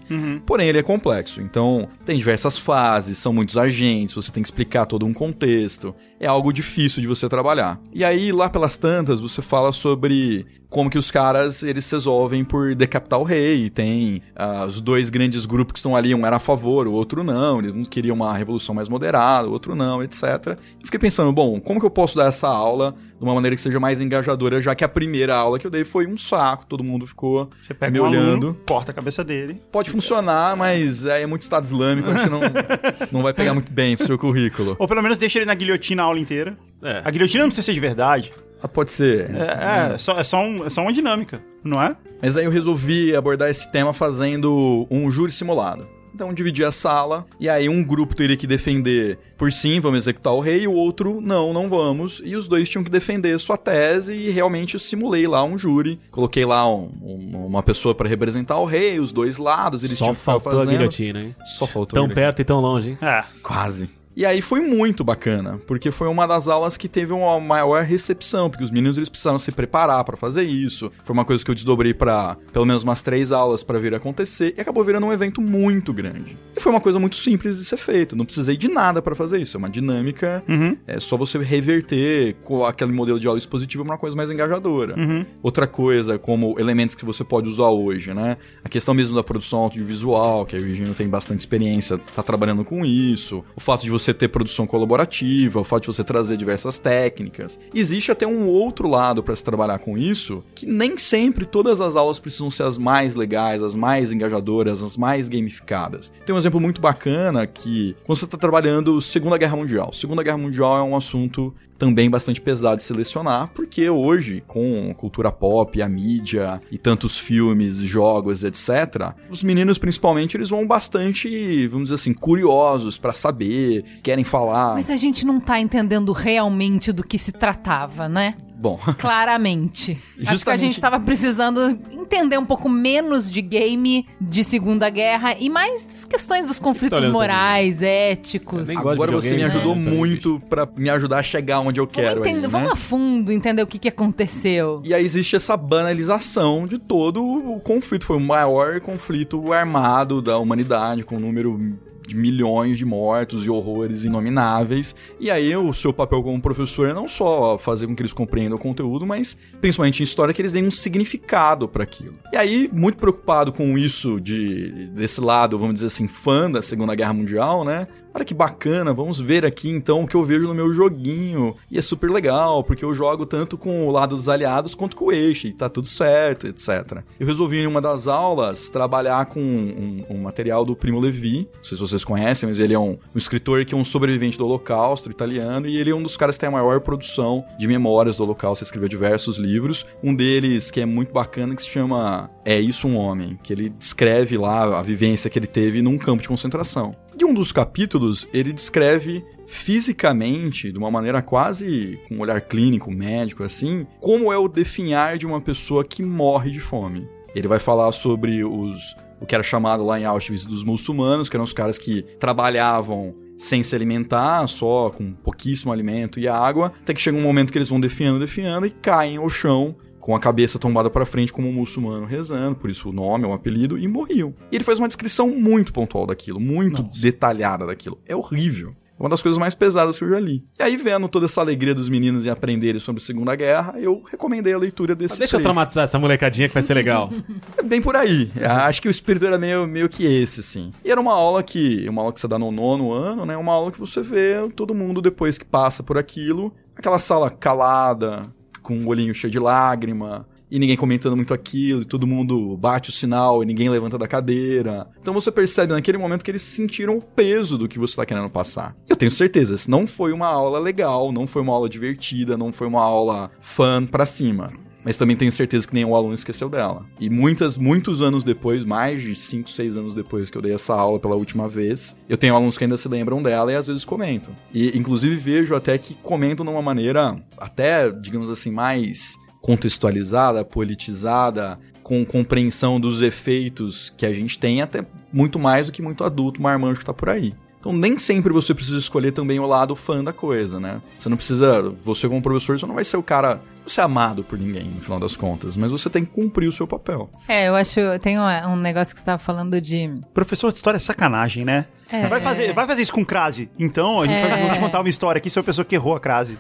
porém ele é complexo. Então, tem diversas fases, são muitos agentes, você tem que explicar todo um contexto. É algo difícil de você trabalhar. E aí, lá pelas tantas, você fala sobre como que os caras eles se resolvem por decapitar o rei. Tem ah, os dois grandes grupos que estão ali, um era a favor, o outro não. Eles um queriam uma revolução mais moderada, o outro não, etc. E fiquei pensando, bom, como que eu posso dar essa aula de uma maneira que seja mais engajadora, já que a primeira aula que eu dei foi um saco, todo mundo ficou Você pega me um olhando. aluno, corta a cabeça dele. Pode funcionar, mas é, é muito Estado Islâmico, acho que não, (laughs) não vai pegar muito bem pro seu currículo. Ou pelo menos deixa ele na guilhotina a aula inteira. É. A guilhotina não precisa ser de verdade. Ah, pode ser. É, é, só, é, só um- é só uma dinâmica, não é? Mas aí eu resolvi abordar esse tema fazendo um júri simulado. Então dividi a sala, e aí um grupo teria que defender por sim, vamos executar o rei, e o outro, não, não vamos. E os dois tinham que defender sua tese, e realmente eu simulei lá um júri. Coloquei lá um- um- uma pessoa para representar o rei, os dois lados, eles Só tinham que faltou a guilhotina, hein? Só faltou Tão perto e tão longe, hein? É. Quase. E aí foi muito bacana, porque foi uma das aulas que teve uma maior recepção, porque os meninos eles precisaram se preparar pra fazer isso. Foi uma coisa que eu desdobrei pra pelo menos umas três aulas pra vir acontecer e acabou virando um evento muito grande. E foi uma coisa muito simples de ser feito, não precisei de nada pra fazer isso, é uma dinâmica, é só você reverter com aquele modelo de aula expositiva uma coisa mais engajadora. Outra coisa, como elementos que você pode usar hoje, né? A questão mesmo da produção audiovisual, que a Virginia tem bastante experiência, tá trabalhando com isso. O fato de você ter produção colaborativa, o fato de você trazer diversas técnicas. Existe até um outro lado para se trabalhar com isso, que nem sempre todas as aulas precisam ser as mais legais, as mais engajadoras, as mais gamificadas. Tem um exemplo muito bacana que quando você está trabalhando Segunda Guerra Mundial. Segunda Guerra Mundial é um assunto também bastante pesado de selecionar, porque hoje, com cultura pop, a mídia e tantos filmes, jogos, etc., os meninos, principalmente, eles vão bastante, vamos dizer assim, curiosos pra saber, querem falar. Mas a gente não tá entendendo realmente do que se tratava, né? Bom, (laughs) Claramente. Acho que a Justamente- gente tava precisando entender um pouco menos de game de Segunda Guerra e mais das questões dos conflitos olhando morais, éticos. Agora você me ajudou né? muito pra me ajudar a chegar onde eu quero Vamos, aí, entender- né? vamos a fundo entender o que, que aconteceu. E aí existe essa banalização de todo o conflito. Foi o maior conflito armado da humanidade, com um número de milhões de mortos e horrores inomináveis. E aí o seu papel como professor é não só fazer com que eles compreendam o conteúdo, mas principalmente em história que eles deem um significado para aquilo. E aí, muito preocupado com isso de desse lado, vamos dizer assim, fã da Segunda Guerra Mundial, né? Olha que bacana, vamos ver aqui então o que eu vejo no meu joguinho. E é super legal, porque eu jogo tanto com o lado dos aliados quanto com o eixo, e tá tudo certo, etc. Eu resolvi em uma das aulas trabalhar com um, um material do Primo Levi, não sei se vocês conhecem, mas ele é um, um escritor que é um sobrevivente do Holocausto italiano, e ele é um dos caras que tem a maior produção de memórias do Holocausto, escreveu diversos livros. Um deles, que é muito bacana, que se chama É Isso um Homem, que ele descreve lá a vivência que ele teve num campo de concentração. De um dos capítulos, ele descreve fisicamente, de uma maneira quase com um olhar clínico, médico, assim, como é o definhar de uma pessoa que morre de fome. Ele vai falar sobre os o que era chamado lá em Auschwitz dos muçulmanos, que eram os caras que trabalhavam sem se alimentar, só com pouquíssimo alimento e água, até que chega um momento que eles vão definhando, definhando e caem ao chão com a cabeça tombada para frente como um muçulmano rezando, por isso o nome é um apelido, e morriam. E ele faz uma descrição muito pontual daquilo, muito detalhada daquilo. É horrível. É uma das coisas mais pesadas que eu já li. E aí, vendo toda essa alegria dos meninos em aprenderem sobre a Segunda Guerra, eu recomendei a leitura desse Mas deixa eu trecho. traumatizar essa molecadinha que vai ser legal. (laughs) É bem por aí. Acho que o espírito era meio, meio que esse, assim. E era uma aula que. Uma aula que você dá no nono ano, né? Uma aula que você vê todo mundo depois que passa por aquilo. Aquela sala calada, com o olhinho cheio de lágrima. E ninguém comentando muito aquilo, e todo mundo bate o sinal e ninguém levanta da cadeira. Então você percebe naquele momento que eles sentiram o peso do que você está querendo passar. Eu tenho certeza, não foi uma aula legal, não foi uma aula divertida, não foi uma aula fã pra cima. mas também tenho certeza que nenhum aluno esqueceu dela. E muitas, muitos anos depois, mais de 5, 6 anos depois que eu dei essa aula pela última vez, eu tenho alunos que ainda se lembram dela e às vezes comentam. E inclusive vejo até que comentam de uma maneira até, digamos assim, mais contextualizada, politizada, com compreensão dos efeitos que a gente tem, até muito mais do que muito adulto marmanjo que tá por aí. Então nem sempre você precisa escolher também o lado fã da coisa, né? Você não precisa, você como professor, você não vai ser o cara, você é amado por ninguém, no final das contas, mas você tem que cumprir o seu papel. É, eu acho, tem um, um negócio que você tava falando de... Professor de história é sacanagem, né? É. Vai, fazer, vai fazer isso com crase. Então, a gente vai vou te contar uma história aqui sobre a pessoa que errou a crase.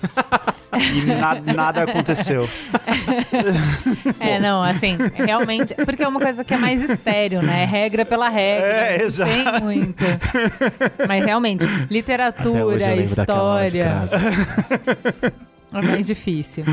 e na- nada aconteceu. (laughs) É, não, assim, realmente. Porque é uma coisa que é mais estéreo, né? É regra pela regra. É, exato. Tem muito. Mas realmente, literatura, história. É mais difícil.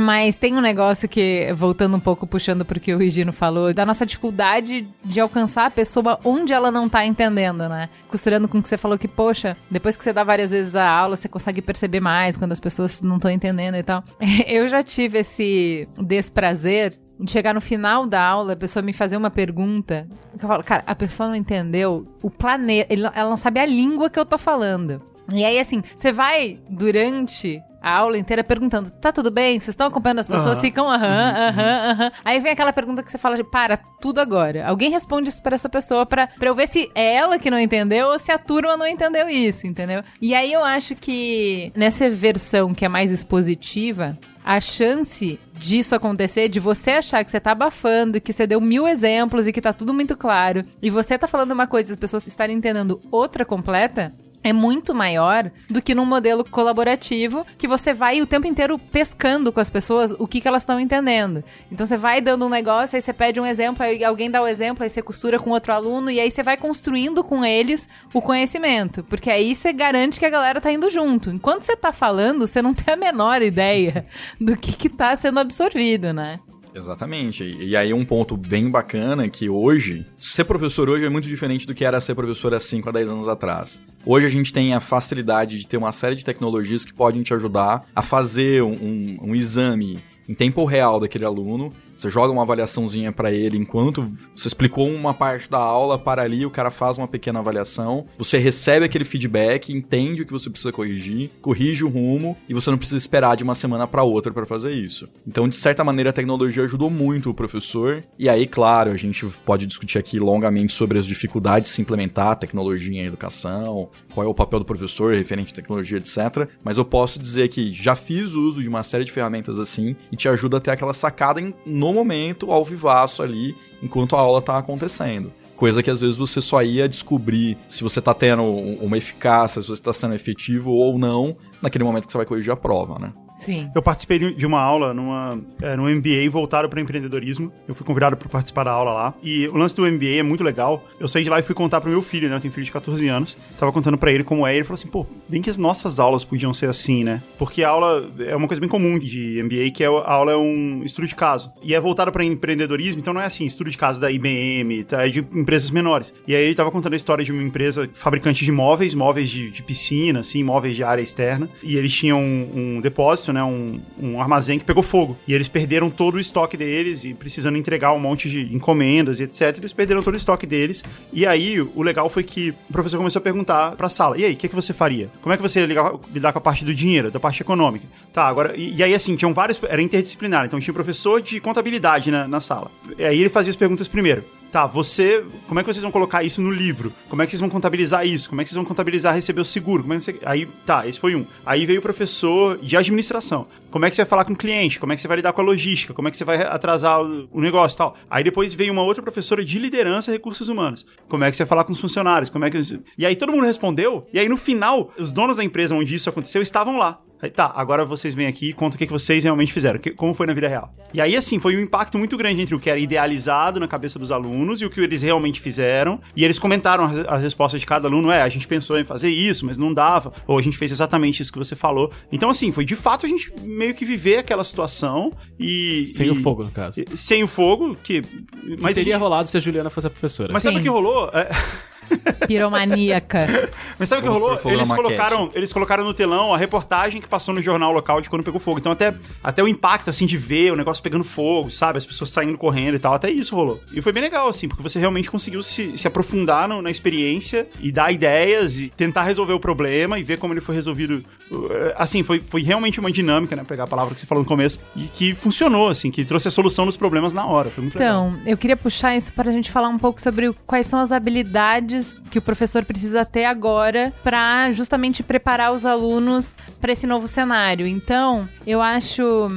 Mas tem um negócio que, voltando um pouco, puxando pro que o Regino falou, da nossa dificuldade de alcançar a pessoa onde ela não tá entendendo, né? Costurando com o que você falou que, poxa, depois que você dá várias vezes a aula, você consegue perceber mais quando as pessoas não estão entendendo e tal. (laughs) Eu já tive esse desprazer de chegar no final da aula, a pessoa me fazer uma pergunta. que Eu falo, cara, a pessoa não entendeu o planeta, ela não sabe a língua que eu tô falando. E aí, assim, você vai durante a aula inteira perguntando: tá tudo bem? Vocês estão acompanhando as pessoas? Aham. Ficam aham, aham, aham. Aí vem aquela pergunta que você fala: de, para, tudo agora. Alguém responde isso pra essa pessoa pra, pra eu ver se é ela que não entendeu ou se a turma não entendeu isso, entendeu? E aí eu acho que nessa versão que é mais expositiva, a chance disso acontecer, de você achar que você tá abafando, que você deu mil exemplos e que tá tudo muito claro, e você tá falando uma coisa e as pessoas estarem entendendo outra completa, é muito maior do que num modelo colaborativo que você vai o tempo inteiro pescando com as pessoas o que, que elas estão entendendo. Então você vai dando um negócio, aí você pede um exemplo, aí alguém dá o exemplo, aí você costura com outro aluno e aí você vai construindo com eles o conhecimento. Porque aí você garante que a galera tá indo junto. Enquanto você tá falando, você não tem a menor ideia do que, que tá sendo absorvido, né? Exatamente. E e aí um ponto bem bacana é que hoje, ser professor hoje é muito diferente do que era ser professor há 5 a 10 anos atrás. Hoje a gente tem a facilidade de ter uma série de tecnologias que podem te ajudar a fazer um, um- um exame em tempo real daquele aluno. Você joga uma avaliaçãozinha pra ele enquanto você explicou uma parte da aula para ali, o cara faz uma pequena avaliação. Você recebe aquele feedback, entende o que você precisa corrigir, corrige o rumo e você não precisa esperar de uma semana para outra para fazer isso. Então, de certa maneira, a tecnologia ajudou muito o professor. E aí, claro, a gente pode discutir aqui longamente sobre as dificuldades de se implementar tecnologia em educação, qual é o papel do professor referente à tecnologia, etc. Mas eu posso dizer que já fiz uso de uma série de ferramentas assim e te ajuda a ter aquela sacada em- no momento, ao vivaço ali, enquanto a aula tá acontecendo. Coisa que às vezes você só ia descobrir se você tá tendo um- uma eficácia, se você tá sendo efetivo ou não, naquele momento que você vai corrigir a prova, né? Sim. Eu participei de- uma aula numa, é, no MBA voltado para empreendedorismo. Eu fui convidado para participar da aula lá. E o lance do MBA é muito legal. Eu saí de lá e fui contar pro meu filho, né? Eu tenho filho de 14 anos. Tava contando para ele como é. E ele falou assim: pô, bem que as nossas aulas podiam ser assim, né? Porque a aula é uma coisa bem comum de MBA, que é, a aula é um estudo de caso. E é voltado para empreendedorismo, então não é assim, estudo de caso da IBM, tá? é de empresas menores. E aí ele tava contando a história de uma empresa fabricante de móveis, móveis de, de piscina, assim, móveis de área externa. E eles tinham um, um depósito, né? Um, um armazém que pegou fogo. E eles perderam todo o estoque deles e precisando entregar um monte de encomendas e etc. Eles perderam todo o estoque deles. E aí o legal foi que o professor começou a perguntar pra sala: e aí, o que, que você faria? Como é que você ia ligar- lidar com a parte do dinheiro, da parte econômica? Tá, agora. E, e aí, assim, tinham vários. Era interdisciplinar, então tinha um professor de contabilidade na, na sala. E aí ele fazia as perguntas primeiro. Tá, você. Como é que vocês vão colocar isso no livro? Como é que vocês vão contabilizar isso? Como é que vocês vão contabilizar receber o seguro? Como é que. Aí, tá, esse foi um. Aí veio o professor de administração. Como é que você vai falar com o cliente? Como é que você vai lidar com a logística? Como é que você vai atrasar o, o negócio e tal? Aí depois veio uma outra professora de liderança e recursos humanos. Como é que você vai falar com os funcionários? Como é que. E aí todo mundo respondeu. E aí no final, os donos da empresa onde isso aconteceu estavam lá. Aí, tá, agora vocês vêm aqui e contam o que, que vocês realmente fizeram, que- como foi na vida real. E aí, assim, foi um impacto muito grande entre o que era idealizado na cabeça dos alunos e o que eles realmente fizeram. E eles comentaram as, as respostas de cada aluno: é, a gente pensou em fazer isso, mas não dava. Ou a gente fez exatamente isso que você falou. Então, assim, foi de fato a gente meio que viver aquela situação e. Sem e- o fogo, no caso. e- Sem o fogo, que. Mas teria gente- rolado se a Juliana fosse a professora. mas sabe Sim. o que rolou? É- Piromaníaca. Mas sabe o que rolou? Eles maquete. colocaram, eles colocaram no telão a reportagem que passou no jornal local de quando pegou fogo. Então até, até o impacto, assim, de ver o negócio pegando fogo, sabe? As pessoas saindo correndo e tal. Até isso rolou. E foi bem legal, assim, porque você realmente conseguiu se, se aprofundar no- na experiência e dar ideias e tentar resolver o problema e ver como ele foi resolvido. Uh, Assim, foi, foi realmente uma dinâmica, né? Pegar a palavra que você falou no começo. E que funcionou, assim, que trouxe a solução dos problemas na hora. Foi muito legal. Então, eu queria puxar isso para a gente falar um pouco sobre quais são as habilidades que o professor precisa ter agora para justamente preparar os alunos para esse novo cenário. Então, eu acho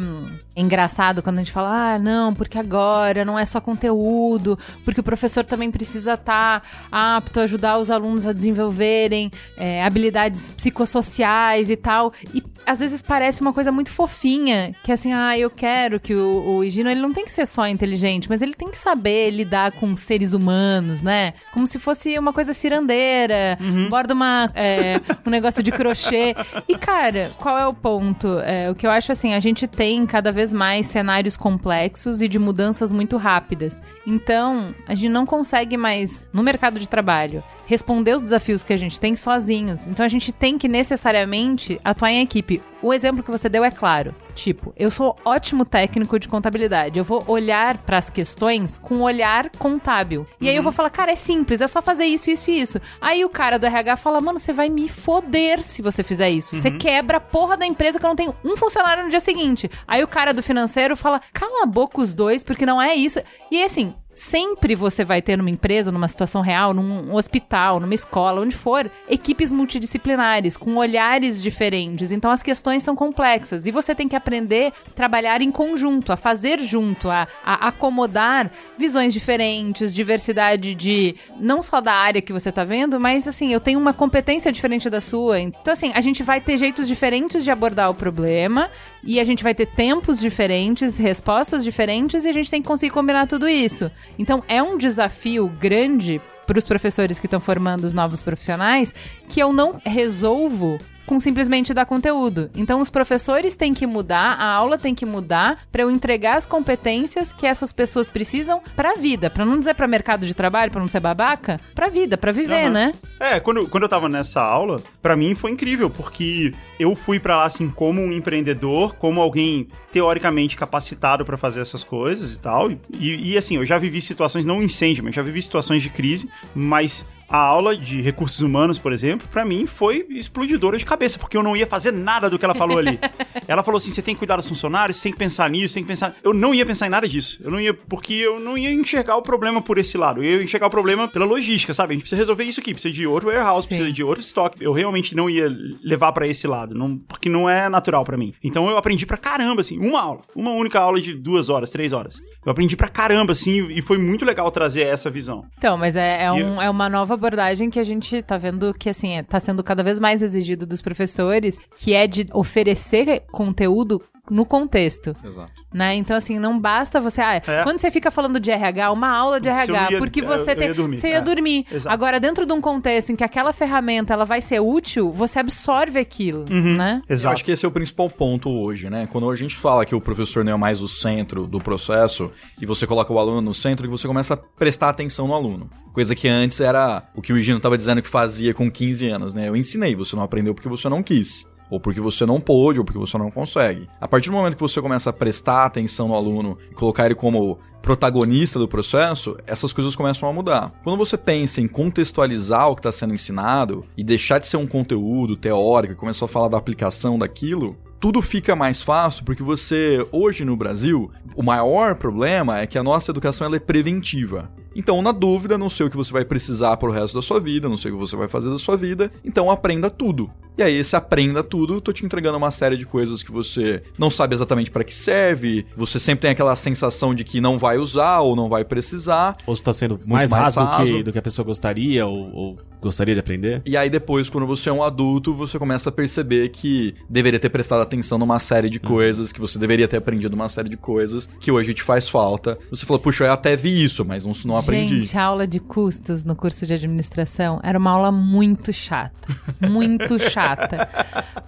engraçado quando a gente fala, ah, não, porque agora não é só conteúdo, porque o professor também precisa estar apto a ajudar os alunos a desenvolverem é, habilidades psicossociais e tal. E às vezes parece uma coisa muito fofinha, que assim, ah, eu quero que o, o Higino, ele não tem que ser só inteligente, mas ele tem que saber lidar com seres humanos, né? Como se fosse uma coisa cirandeira, borda uma, é, um negócio de crochê. E, cara, qual é o ponto? É, o que eu acho assim, a gente tem cada vez mais cenários complexos e de mudanças muito rápidas. Então, a gente não consegue mais, no mercado de trabalho, responder os desafios que a gente tem sozinhos. Então a gente tem que necessariamente atuar em equipe. O exemplo que você deu é claro. Tipo, eu sou ótimo técnico de contabilidade. Eu vou olhar para as questões com um olhar contábil. E aí eu vou falar, cara, é simples, é só fazer isso, isso e isso. Aí o cara do RH fala, mano, você vai me foder se você fizer isso. Você quebra a porra da empresa que eu não tenho um funcionário no dia seguinte. Aí o cara do financeiro fala, cala a boca os dois, porque não é isso. E assim, sempre você vai ter numa empresa, numa situação real, num hospital, numa escola, onde for, equipes multidisciplinares, com olhares diferentes. Então as questões são complexas e você tem que aprender a trabalhar em conjunto, a fazer junto, a, a acomodar visões diferentes, diversidade de não só da área que você tá vendo, mas assim, eu tenho uma competência diferente da sua. Então assim, a gente vai ter jeitos diferentes de abordar o problema e a gente vai ter tempos diferentes, respostas diferentes e a gente tem que conseguir combinar tudo isso. Então é um desafio grande para os professores que estão formando os novos profissionais que eu não resolvo com simplesmente dar conteúdo. Então os professores têm que mudar, a aula tem que mudar para eu entregar as competências que essas pessoas precisam para a vida, para não dizer para mercado de trabalho, para não ser babaca, para vida, para viver, Aham. né? É, quando, quando eu tava nessa aula, pra mim foi incrível, porque eu fui pra lá assim como um empreendedor, como alguém teoricamente capacitado pra fazer essas coisas e tal. E, e, assim, eu já vivi situações, não incêndio, mas já vivi situações de crise, mas a aula de recursos humanos, por exemplo, pra mim foi explodidora de cabeça, porque eu não ia fazer nada do que ela falou ali. (laughs) ela falou assim: você tem que cuidar dos funcionários, você tem que pensar nisso, tem que pensar. Eu não ia pensar em nada disso. Eu não ia, porque eu não ia enxergar o problema por esse lado. Eu ia enxergar o problema pela logística, sabe? A gente precisa resolver isso aqui, precisa de outro warehouse, Sim. precisa de outro estoque. Eu realmente não ia levar pra esse lado, não, porque não é natural pra mim. Então eu aprendi pra caramba, assim, uma aula, uma única aula de duas horas, três horas. Eu aprendi pra caramba, assim, e foi muito legal trazer essa visão. Então, mas é, é, um- é uma nova abordagem que a gente tá vendo que, assim, é, tá sendo cada vez mais exigido dos professores, que é de oferecer conteúdo no contexto, Exato. né? Então, assim, não basta você... Ah, É. Quando você fica falando de RH, uma aula de eu RH, ia- porque eu- você eu tem... ia dormir, Você ia é. dormir. Exato. Agora, dentro de um contexto em que aquela ferramenta, ela vai ser útil, você absorve aquilo, Uhum. né? Eu acho que esse é o principal ponto hoje, né? Quando a gente fala que o professor não é mais o centro do processo e você coloca o aluno no centro e você começa a prestar atenção no aluno. Coisa que antes era o que o Higino estava dizendo que fazia com 15 anos, né? Eu ensinei, você não aprendeu porque você não quis. Ou porque você não pôde, ou porque você não consegue. A partir do momento que você começa a prestar atenção no aluno e colocar ele como protagonista do processo, essas coisas começam a mudar. Quando você pensa em contextualizar o que está sendo ensinado e deixar de ser um conteúdo teórico e começar a falar da aplicação daquilo, tudo fica mais fácil porque você, hoje no Brasil, o maior problema é que a nossa educação ela é preventiva. Então, na dúvida, não sei o que você vai precisar pro resto da sua vida, não sei o que você vai fazer da sua vida, então aprenda tudo. E aí, esse aprenda tudo, eu tô te entregando uma série de coisas que você não sabe exatamente para que serve, você sempre tem aquela sensação de que não vai usar ou não vai precisar, Ou se tá sendo mais, mais raso, do que, do que a pessoa gostaria ou, ou gostaria de aprender. E aí depois, quando você é um adulto, você começa a perceber que deveria ter prestado atenção numa série de coisas, que você deveria ter aprendido uma série de coisas, que hoje te faz falta. Você falou, puxa, eu até vi isso, mas não, não aprendi. Gente, a aula de custos no curso de administração era uma aula muito chata. Muito (laughs) chata.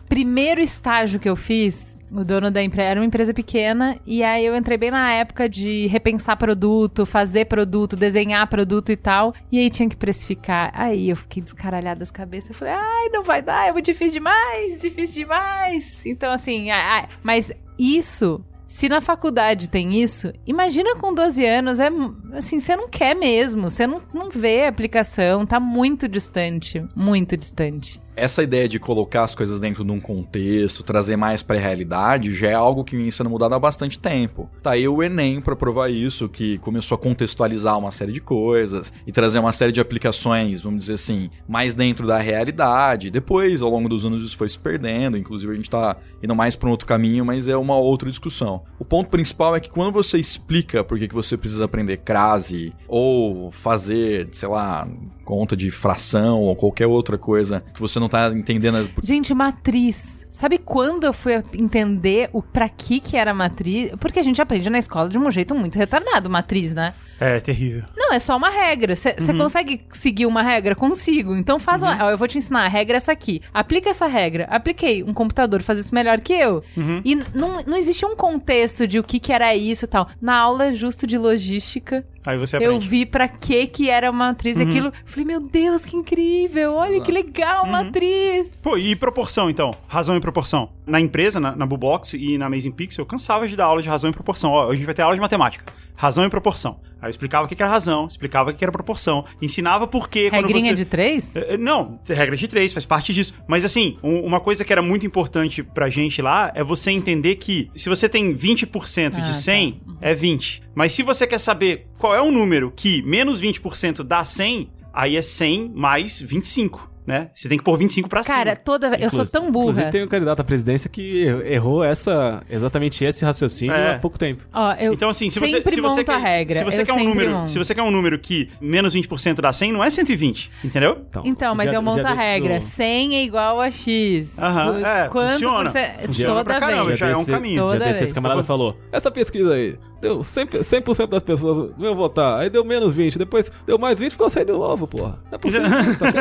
Primeiro estágio que eu fiz, o dono da empresa era uma empresa pequena e aí eu entrei bem na época de repensar produto, fazer produto, desenhar produto e tal. E aí tinha que precificar. Aí eu fiquei descaralhada das cabeças. Eu falei, ai, não vai dar, é muito difícil demais, difícil demais. Então, assim, ai, ai, mas isso se na faculdade tem isso, imagina com 12 anos, é assim, você não quer mesmo, você não, não vê a aplicação, tá muito distante, muito distante essa ideia de colocar as coisas dentro de um contexto, trazer mais para a realidade, já é algo que vem sendo mudado há bastante tempo. Tá aí o Enem para provar isso, que começou a contextualizar uma série de coisas e trazer uma série de aplicações, vamos dizer assim, mais dentro da realidade. Depois, ao longo dos anos, isso foi se perdendo, inclusive a gente tá indo mais para um outro caminho, mas é uma outra discussão. O ponto principal é que quando você explica por que, que você precisa aprender crase ou fazer, sei lá, conta de fração ou qualquer outra coisa que você não tá entendendo. Gente, matriz. Sabe quando eu fui entender o pra que que era matriz? Porque a gente aprende na escola de um jeito muito retardado, matriz, né? É, terrível. Não, é só uma regra. Você uhum. consegue seguir uma regra? Consigo. Então faz uhum. uma. Ó, eu vou te ensinar. A regra é essa aqui. Aplica essa regra. Apliquei. Um computador faz isso melhor que eu. Uhum. E não, não existe um contexto de o que, que era isso e tal. Na aula justo de logística. Aí você aprende. Eu vi pra que que era matriz uhum. aquilo. Falei, meu Deus, que incrível. Olha que legal, uhum. matriz. Pô, e proporção, então? Razão e proporção. Na empresa, na, na Bubox e na Amazing Pixel, eu cansava de dar aula de razão e proporção. Ó, a gente vai ter aula de matemática. Razão e proporção. Aí eu explicava o que era razão, explicava o que era proporção, ensinava por quê. Regrinha você... de três? É, é, não, regra de três, faz parte disso. Mas assim, uma coisa que era muito importante pra gente lá é você entender que se você tem 20% ah, de 100, tá. é 20. Mas se você quer saber qual é o número que menos 20% dá 100, aí é 100 mais 25 né? Você tem que pôr 25 pra cima. Cara, toda eu sou tão burra. Inclusive tem um candidato à presidência que errou essa exatamente esse raciocínio é. há pouco tempo. Ó, eu então assim, se você se você quer, regra. se você quer um número, monto. se você quer um número que menos 20% dá 100, não é 120, entendeu? Então, então mas dia, eu monto a regra. 100 é igual a x. Aham, é, Quanto funciona. Você... Funciona toda pra caramba, vez. já é um caminho. Toda já desse, esse camarada falou, essa pesquisa aí, deu 100%, 100 das pessoas iam votar, aí deu menos 20, depois deu mais 20 ficou 100 de novo, porra. Não é possível,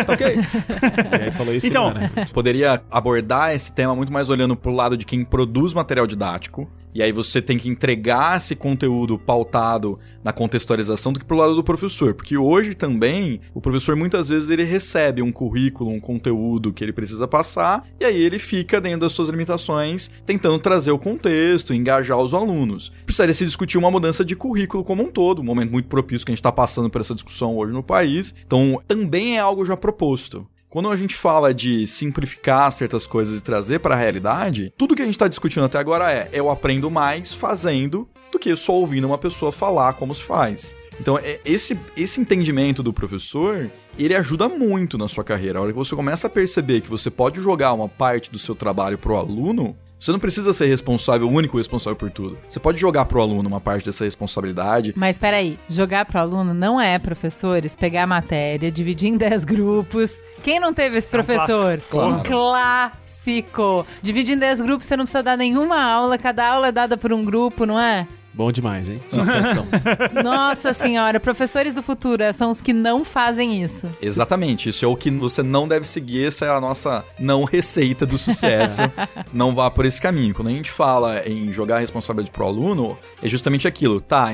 tá ok? (laughs) (laughs) E aí falou isso então, né? (laughs) poderia abordar esse tema muito mais olhando pro lado de quem produz material didático, e aí você tem que entregar esse conteúdo pautado na contextualização do que pro lado do professor, porque hoje também o professor muitas vezes ele recebe um currículo, um conteúdo que ele precisa passar, e aí ele fica dentro das suas limitações, tentando trazer o contexto, engajar os alunos. Precisaria se discutir uma mudança de currículo como um todo, um momento muito propício que a gente está passando por essa discussão hoje no país. Então, também é algo já proposto. Quando a gente fala de simplificar certas coisas e trazer para a realidade, tudo que a gente está discutindo até agora é eu aprendo mais fazendo do que só ouvindo uma pessoa falar como se faz. Então, é, esse, esse entendimento do professor, ele ajuda muito na sua carreira. A hora que você começa a perceber que você pode jogar uma parte do seu trabalho pro aluno, você não precisa ser responsável, o único responsável por tudo. Você pode jogar pro aluno uma parte dessa responsabilidade. Mas peraí, jogar pro aluno não é, professores, pegar a matéria, dividir em 10 grupos. Quem não teve esse professor? É um clássico. Um clássico. Dividir em 10 grupos, você não precisa dar nenhuma aula, cada aula é dada por um grupo, não é? Bom demais, hein? Sucessão. (laughs) Nossa senhora, professores do futuro são os que não fazem isso. Exatamente, isso é o que você não deve seguir, essa é a nossa não receita do sucesso. (laughs) não vá por esse caminho. Quando a gente fala em jogar a responsabilidade pro aluno, é justamente aquilo, tá?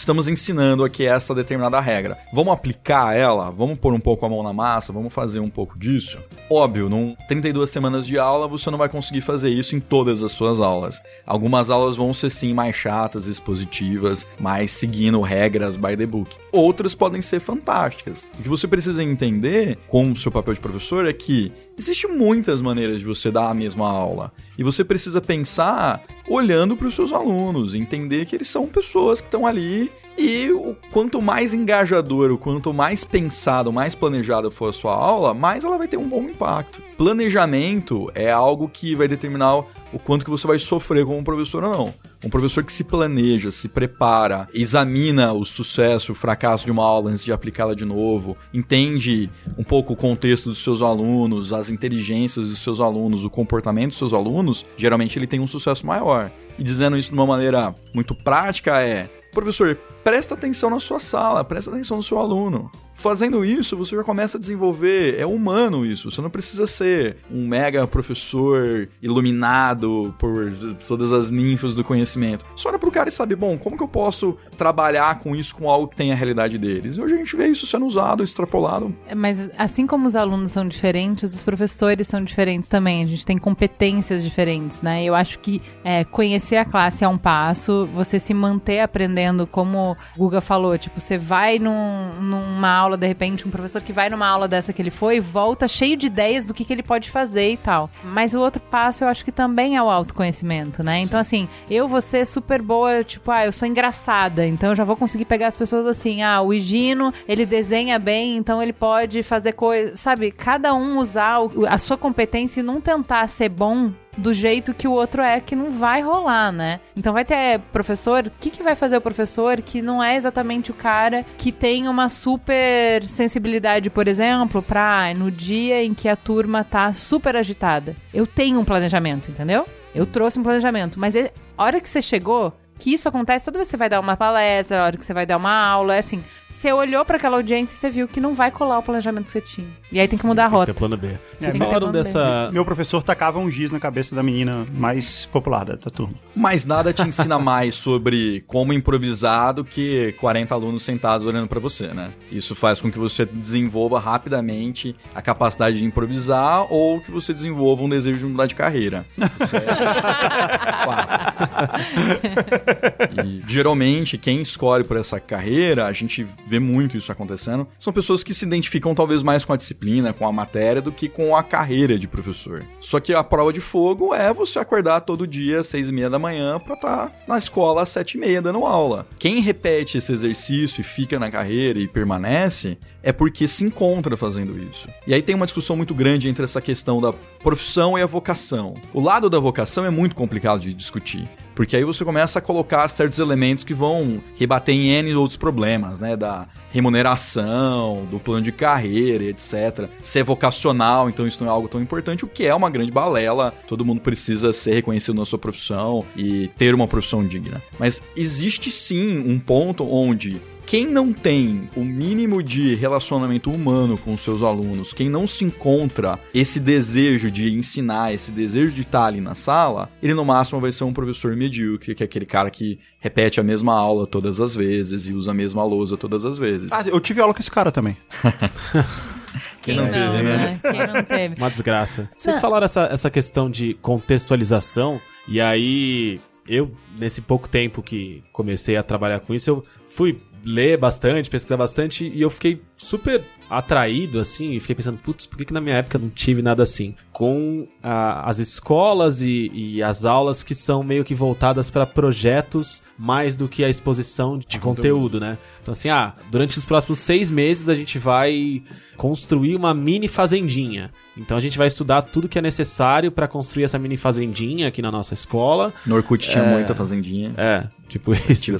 Estamos ensinando aqui essa determinada regra. Vamos aplicar ela? Vamos pôr um pouco a mão na massa? Vamos fazer um pouco disso? Óbvio, num 32 semanas de aula você não vai conseguir fazer isso em todas as suas aulas. Algumas aulas vão ser sim mais chatas, expositivas, mais seguindo regras by the book. Outras podem ser fantásticas. O que você precisa entender, como seu papel de professor, é que Existem muitas maneiras de você dar a mesma aula. E você precisa pensar olhando para os seus alunos, entender que eles são pessoas que estão ali e o quanto mais engajador, o quanto mais pensado, mais planejada for a sua aula, mais ela vai ter um bom impacto. Planejamento é algo que vai determinar o quanto que você vai sofrer como professor ou não. Um professor que se planeja, se prepara, examina o sucesso, o fracasso de uma aula antes de aplicá-la de novo, entende um pouco o contexto dos seus alunos, as inteligências dos seus alunos, o comportamento dos seus alunos, geralmente ele tem um sucesso maior. E dizendo isso de uma maneira muito prática é, professor, presta atenção na sua sala, presta atenção no seu aluno. Fazendo isso, você já começa a desenvolver. É humano isso. Você não precisa ser um mega professor iluminado por todas as ninfas do conhecimento. Só olha pro cara e sabe, bom, como que eu posso trabalhar com isso com algo que tem a realidade deles? E hoje a gente vê isso sendo usado, extrapolado. Mas assim como os alunos são diferentes, os professores são diferentes também. A gente tem competências diferentes, né? Eu acho que é, conhecer a classe é um passo, você se manter aprendendo, como o Guga falou, tipo, você vai num, numa aula de repente, um professor que vai numa aula dessa que ele foi, volta cheio de ideias do que, que ele pode fazer e tal. Mas o outro passo eu acho que também é o autoconhecimento, né? Então, assim, eu vou ser super boa, tipo, ah, eu sou engraçada, então eu já vou conseguir pegar as pessoas assim, ah, o Higino, ele desenha bem, então ele pode fazer coisa, sabe? Cada um usar a sua competência e não tentar ser bom do jeito que o outro é, que não vai rolar, né? Então vai ter professor, o que, que vai fazer o professor que não é exatamente o cara que tem uma super sensibilidade, por exemplo, pra no dia em que a turma tá super agitada. Eu tenho um planejamento, entendeu? Eu trouxe um planejamento, mas a hora que você chegou, que isso acontece toda vez que você vai dar uma palestra, a hora que você vai dar uma aula, é assim, você olhou para aquela audiência e você viu que não vai colar o planejamento que você tinha. E aí tem que mudar a Tem que rota. ter plano B. Vocês É, falaram plano B. dessa. Meu professor tacava um giz na cabeça da menina mais popular da, turma. Mas nada te ensina mais sobre como improvisar do que 40 alunos sentados olhando pra você, né? Isso faz com que você desenvolva rapidamente a capacidade de improvisar ou que você desenvolva um desejo de mudar de carreira. Isso é. (laughs) E geralmente quem escolhe por essa carreira, a gente vê muito isso acontecendo, são pessoas que se identificam talvez mais com a disciplina, com a matéria, do que com a carreira de professor. Só que a prova de fogo é você acordar todo dia às seis e meia da manhã pra estar na escola às sete e meia dando aula. Quem repete esse exercício e fica na carreira e permanece é porque se encontra fazendo isso. E aí tem uma discussão muito grande entre essa questão da profissão e a vocação. O lado da vocação é muito complicado de discutir. Porque aí você começa a colocar certos elementos que vão rebater em N outros problemas, né? Da remuneração, do plano de carreira, etc. Se é vocacional, então isso não é algo tão importante, o que é uma grande balela. Todo mundo precisa ser reconhecido na sua profissão e ter uma profissão digna. Mas existe sim um ponto onde quem não tem o mínimo de relacionamento humano com os seus alunos, quem não se encontra esse desejo de ensinar, esse desejo de estar ali na sala, ele no máximo vai ser um professor medíocre, que é aquele cara que repete a mesma aula todas as vezes e usa a mesma lousa todas as vezes. Ah, eu tive aula com esse cara também. (laughs) Quem não teve, né? Quem não teve. Uma desgraça. Vocês Não. falaram essa, essa questão de contextualização, e aí eu, nesse pouco tempo que comecei a trabalhar com isso, eu fui ler bastante, pesquisar bastante, e eu fiquei super atraído, assim, e fiquei pensando, putz, por que, que na minha época não tive nada assim? Com a- as escolas e, e as aulas que são meio que voltadas para projetos mais do que a exposição de conteúdo, né? Então, assim, ah, durante os próximos seis meses a gente vai construir uma mini fazendinha. Então a gente vai estudar tudo que é necessário para construir essa mini fazendinha aqui na nossa escola. No Orkut tinha muita fazendinha. É, tipo isso.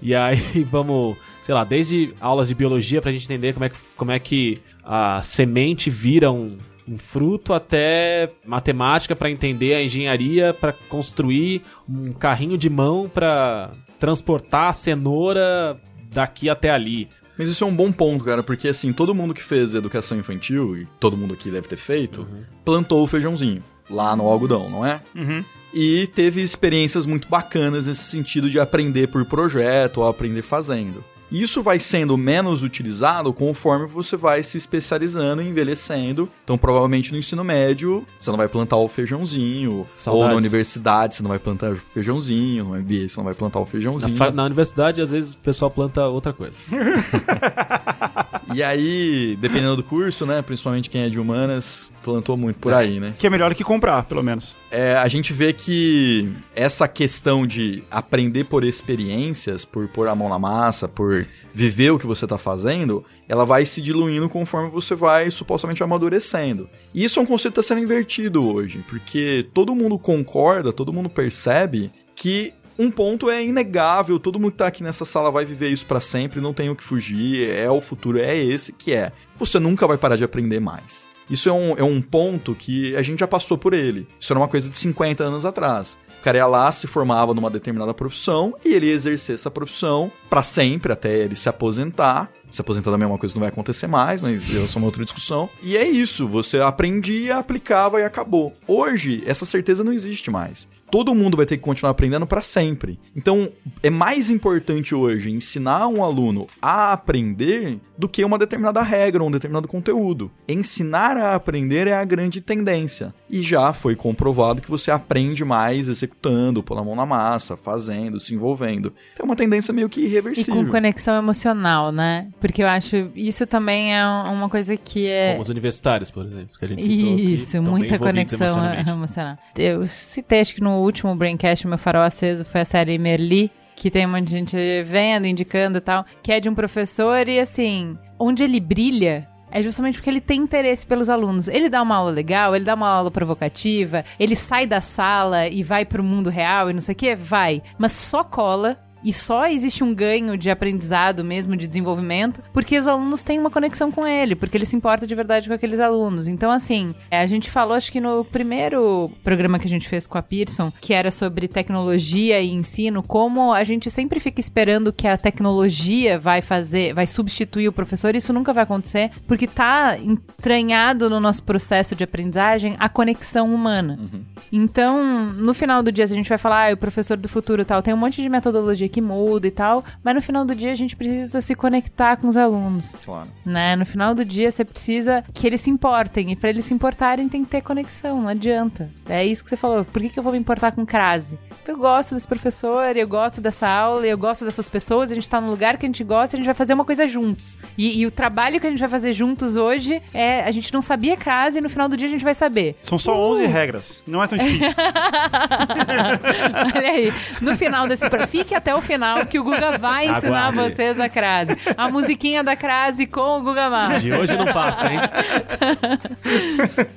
E aí (laughs) vamos, sei lá, desde aulas de biologia pra gente entender como é que, como é que a semente vira um, um fruto até matemática pra entender a engenharia pra construir um carrinho de mão pra transportar a cenoura daqui até ali. Mas isso é um bom ponto, cara, porque assim, todo mundo que fez educação infantil, e todo mundo aqui deve ter feito, plantou o feijãozinho lá no algodão, não é? E teve experiências muito bacanas nesse sentido de aprender por projeto ou aprender fazendo. E Isso vai sendo menos utilizado conforme você vai se especializando e envelhecendo. Então, provavelmente no ensino médio, você não vai plantar o feijãozinho. Ou Saudades. na universidade, você não vai plantar o feijãozinho. No MBA, você não vai plantar o Na, feijãozinho. fa- na universidade, às vezes, o pessoal planta outra coisa. (laughs) E aí, dependendo do curso, né? Principalmente quem é de humanas, plantou muito por aí, né? Que é melhor que comprar, pelo menos. É, a gente vê que essa questão de aprender por experiências, por pôr a mão na massa, por viver o que você tá fazendo, ela vai se diluindo conforme você vai supostamente amadurecendo. E isso é um conceito que está sendo invertido hoje, porque todo mundo concorda, todo mundo percebe que um ponto é inegável, todo mundo que tá aqui nessa sala vai viver isso pra sempre, não tem o que fugir, é o futuro, é esse que é. Você nunca vai parar de aprender mais. Isso é um, é um ponto que a gente já passou por ele. Isso era uma coisa de 50 anos atrás. O cara ia lá, se formava numa determinada profissão e ele ia exercer essa profissão para sempre, até ele se aposentar. Se aposentar também é uma coisa que não vai acontecer mais, mas isso é uma outra discussão. E é isso, você aprendia, aplicava e acabou. Hoje, essa certeza não existe mais todo mundo vai ter que continuar aprendendo para sempre. Então, é mais importante hoje ensinar um aluno a aprender do que uma determinada regra, um determinado conteúdo. Ensinar a aprender é a grande tendência. E já foi comprovado que você aprende mais executando, pôr a mão na massa, fazendo, se envolvendo. Então, é uma tendência meio que irreversível. E com conexão emocional, né? Porque eu acho isso também é uma coisa que é. Como os universitários, por exemplo, que a gente citou Isso, aqui, muita conexão emocional. Eu citei, acho que no último Braincast, meu farol aceso, foi a série Merli, que tem um monte de gente vendo, indicando e tal, que é de um professor e assim, onde ele brilha é justamente porque ele tem interesse pelos alunos. Ele dá uma aula legal, ele dá uma aula provocativa, ele sai da sala e vai pro mundo real e não sei o que, vai. Mas só cola e só existe um ganho de aprendizado mesmo, de desenvolvimento, porque os alunos têm uma conexão com ele, porque ele se importa de verdade com aqueles alunos. Então, assim, é, a gente falou, acho que no primeiro programa que a gente fez com a Pearson, que era sobre tecnologia e ensino, como a gente sempre fica esperando que a tecnologia vai fazer, vai substituir o professor, isso nunca vai acontecer, porque tá entranhado no nosso processo de aprendizagem a conexão humana. Uhum. Então, no final do dia, a gente vai falar, ah, o professor do futuro tal, tem um monte de metodologia que muda e tal, mas no final do dia a gente precisa se conectar com os alunos. Claro. Né? No final do dia você precisa que eles se importem, e para eles se importarem tem que ter conexão, não adianta. É isso que você falou. Por que, que eu vou me importar com crase? Eu gosto desse professor, eu gosto dessa aula, eu gosto dessas pessoas, a gente tá no lugar que a gente gosta, a gente vai fazer uma coisa juntos. E, e o trabalho que a gente vai fazer juntos hoje é a gente não sabia crase e no final do dia a gente vai saber. São só uh! 11 regras, não é tão difícil. (laughs) (laughs) Olha aí, no final desse fique até o final que o Guga vai (laughs) ensinar Aguarde. vocês a crase. A musiquinha da crase com o Guga Mar. De hoje não passa, hein?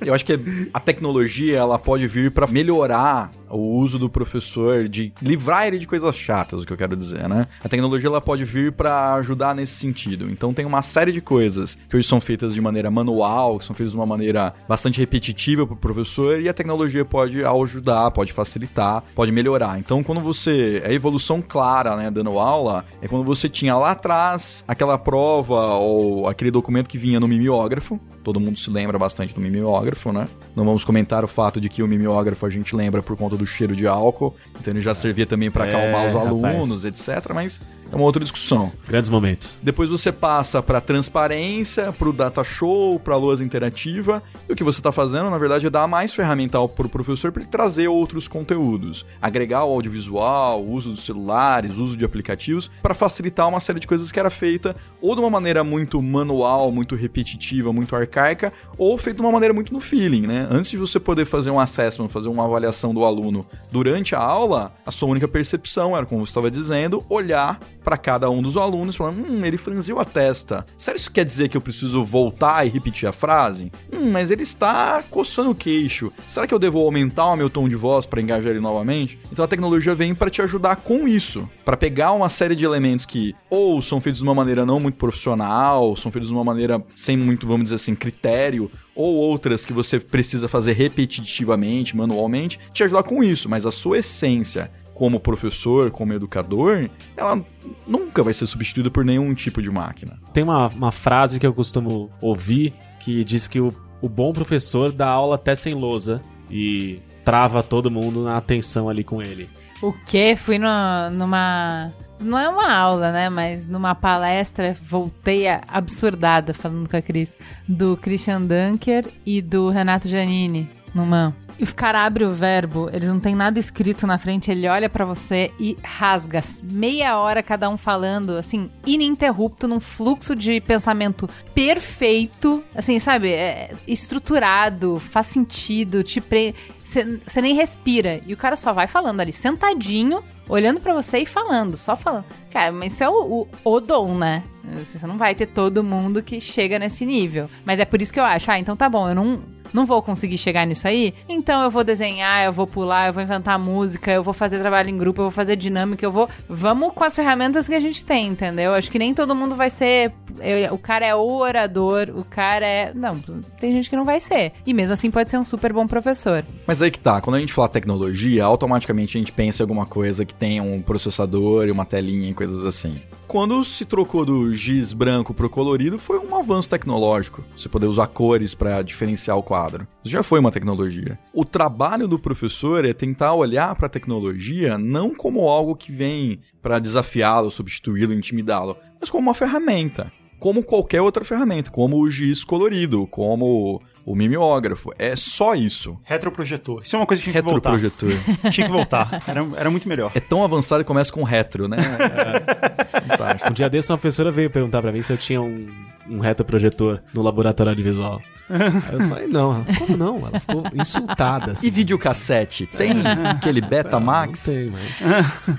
Eu acho que a tecnologia ela pode vir para melhorar o uso do professor, de livrar ele de coisas chatas, o que eu quero dizer, né? A tecnologia ela pode vir para ajudar nesse sentido. Então tem uma série de coisas que hoje são feitas de maneira manual, que são feitas de uma maneira bastante repetitiva para o professor e a tecnologia pode ajudar, pode facilitar, pode melhorar. Então quando você a evolução clara, né, dando aula, é quando você tinha lá atrás aquela prova ou aquele documento que vinha no mimeógrafo. Todo mundo se lembra bastante do mimeógrafo, né? Não vamos comentar o fato de que o mimeógrafo a gente lembra por conta do cheiro de álcool, então ele já servia também para acalmar é, os alunos, rapaz. etc. Mas é uma outra discussão. Grandes momentos. Depois você passa para transparência, para o data show, para a lousa interativa. E o que você está fazendo, na verdade, é dar mais ferramental para o professor para ele trazer outros conteúdos, agregar o audiovisual, o uso dos celulares, uso de aplicativos, para facilitar uma série de coisas que era feita ou de uma maneira muito manual, muito repetitiva, muito arcaica, ou feita de uma maneira muito no feeling, né? Antes de você poder fazer um assessment, fazer uma avaliação do aluno durante a aula, a sua única percepção era, como você estava dizendo, olhar para cada um dos alunos, falando: hum, ele franziu a testa. Sério, isso quer dizer que eu preciso voltar e repetir a frase? Hum, mas ele está coçando o queixo. Será que eu devo aumentar o meu tom de voz para engajar ele novamente? Então a tecnologia vem para te ajudar com isso, para pegar uma série de elementos que ou são feitos de uma maneira não muito profissional, são feitos de uma maneira sem muito, vamos dizer assim, critério, ou outras que você precisa fazer repetitivamente, manualmente, te ajudar com isso, mas a sua essência como professor, como educador, ela nunca vai ser substituída por nenhum tipo de máquina. Tem uma, uma frase que eu costumo ouvir que diz que o, o bom professor dá aula até sem lousa e trava todo mundo na atenção ali com ele. O quê? Fui no, numa. Não é uma aula, né? Mas numa palestra, voltei absurdada falando com a Cris, do Christian Dunker e do Renato Giannini, numa os caras abrem o verbo, eles não tem nada escrito na frente, ele olha para você e rasga. Meia hora cada um falando, assim, ininterrupto, num fluxo de pensamento perfeito, assim, sabe? É estruturado, faz sentido, te pre... Você nem respira. E o cara só vai falando ali, sentadinho, olhando para você e falando, só falando. Cara, mas isso é o, o, o dom, né? Você não vai ter todo mundo que chega nesse nível. Mas é por isso que eu acho, ah, então tá bom, eu não não vou conseguir chegar nisso aí, então eu vou desenhar, eu vou pular, eu vou inventar música, eu vou fazer trabalho em grupo, eu vou fazer dinâmica, eu vou. Vamos com as ferramentas que a gente tem, entendeu? Acho que nem todo mundo vai ser eu- o cara é o orador, o cara é. Não, tem gente que não vai ser. E mesmo assim pode ser um super bom professor. Mas aí que tá, quando a gente fala tecnologia, automaticamente a gente pensa em alguma coisa que tenha um processador e uma telinha e coisas assim. Quando se trocou do giz branco pro colorido, foi um avanço tecnológico. Você poder usar cores para diferenciar o quadro. Isso já foi uma tecnologia. O trabalho do professor é tentar olhar para a tecnologia não como algo que vem para desafiá-lo, substituí-lo, intimidá-lo, mas como uma ferramenta. Como qualquer outra ferramenta, como o giz colorido, como o mimeógrafo. É só isso. Retroprojetor. Isso é uma coisa que tinha que voltar. Retroprojetor. (laughs) Tinha que voltar. Era, era muito melhor. É tão avançado que começa com retro, né? É. Fantástico. (laughs) Um dia desse uma professora veio perguntar pra mim se eu tinha um, um retroprojetor no laboratório de visual. Aí (laughs) eu falei, não, como não? Ela ficou insultada. Assim. E videocassete? Tem aquele Betamax? Não tem, mas...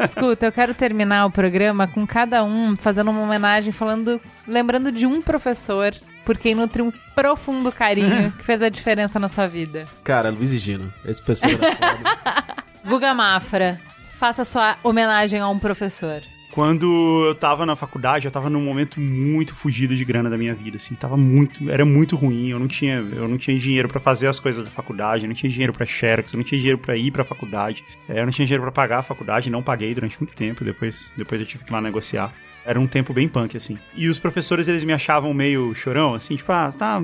Escuta, eu quero terminar o programa com cada um fazendo uma homenagem, falando, lembrando de um professor por quem nutre um profundo carinho (laughs) que fez a diferença na sua vida. Cara, Luiz e Gino. Esse professor era foda. (laughs) Guga Mafra, faça sua homenagem a um professor. Quando eu tava na faculdade, eu tava num momento muito fugido de grana da minha vida, assim, tava muito, era muito ruim, eu não tinha, eu não tinha dinheiro pra fazer as coisas da faculdade, eu não tinha dinheiro pra xerox, eu não tinha dinheiro pra ir pra faculdade, é, eu não tinha dinheiro pra pagar a faculdade, não paguei durante muito tempo, depois, depois eu tive que ir lá negociar. Era um tempo bem punk, assim. E os professores, eles me achavam meio chorão, assim, tipo, ah, tá,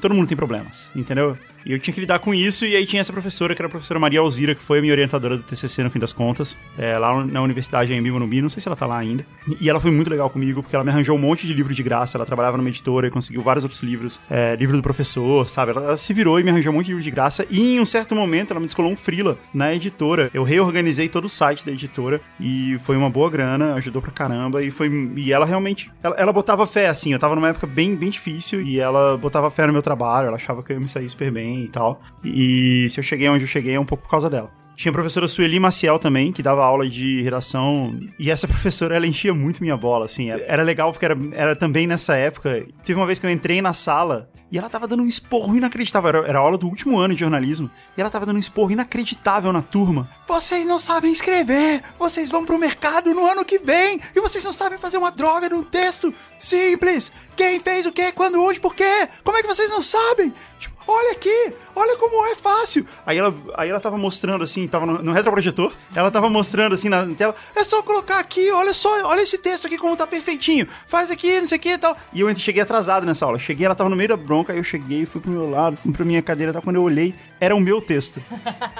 todo mundo tem problemas, entendeu? E eu tinha que lidar com isso, e aí tinha essa professora, que era a professora Maria Alzira, que foi a minha orientadora do TCC no fim das contas, é, lá na Universidade em Morumbi, não sei se ela tá lá ainda. E ela foi muito legal comigo, porque ela me arranjou um monte de livro de graça, ela trabalhava numa editora e conseguiu vários outros livros, é, livro do professor, sabe? Ela, ela se virou e me arranjou um monte de livro de graça, e em um certo momento ela me descolou um freela na editora. Eu reorganizei todo o site da editora, e foi uma boa grana, ajudou pra caramba, e foi... E ela realmente... Ela, ela botava fé, assim, eu tava numa época bem, bem difícil, e ela botava fé no meu trabalho, ela achava que eu ia me sair super bem e tal. E se eu cheguei onde eu cheguei é um pouco por causa dela. Tinha a professora Sueli Maciel também, que dava aula de redação. E essa professora, ela enchia muito minha bola, assim. Era legal porque era, era também nessa época. Teve uma vez que eu entrei na sala e ela tava dando um esporro inacreditável. Era, era a aula do último ano de jornalismo. E ela tava dando um esporro inacreditável na turma. Vocês não sabem escrever! Vocês vão pro mercado no ano que vem! E vocês não sabem fazer uma droga num texto simples! Quem fez o quê, quando, onde, por quê? Como é que vocês não sabem? Tipo, olha aqui! Olha como é fácil! Aí ela, aí ela tava mostrando assim, tava no, no retroprojetor. Ela tava mostrando assim na tela. É só colocar aqui, olha só, olha esse texto aqui como tá perfeitinho. Faz aqui, não sei o que e tal. E eu cheguei atrasado nessa aula. Cheguei, ela tava no meio da bronca, aí eu cheguei, fui pro meu lado, fui pra minha cadeira, tal. Quando eu olhei, era o meu texto.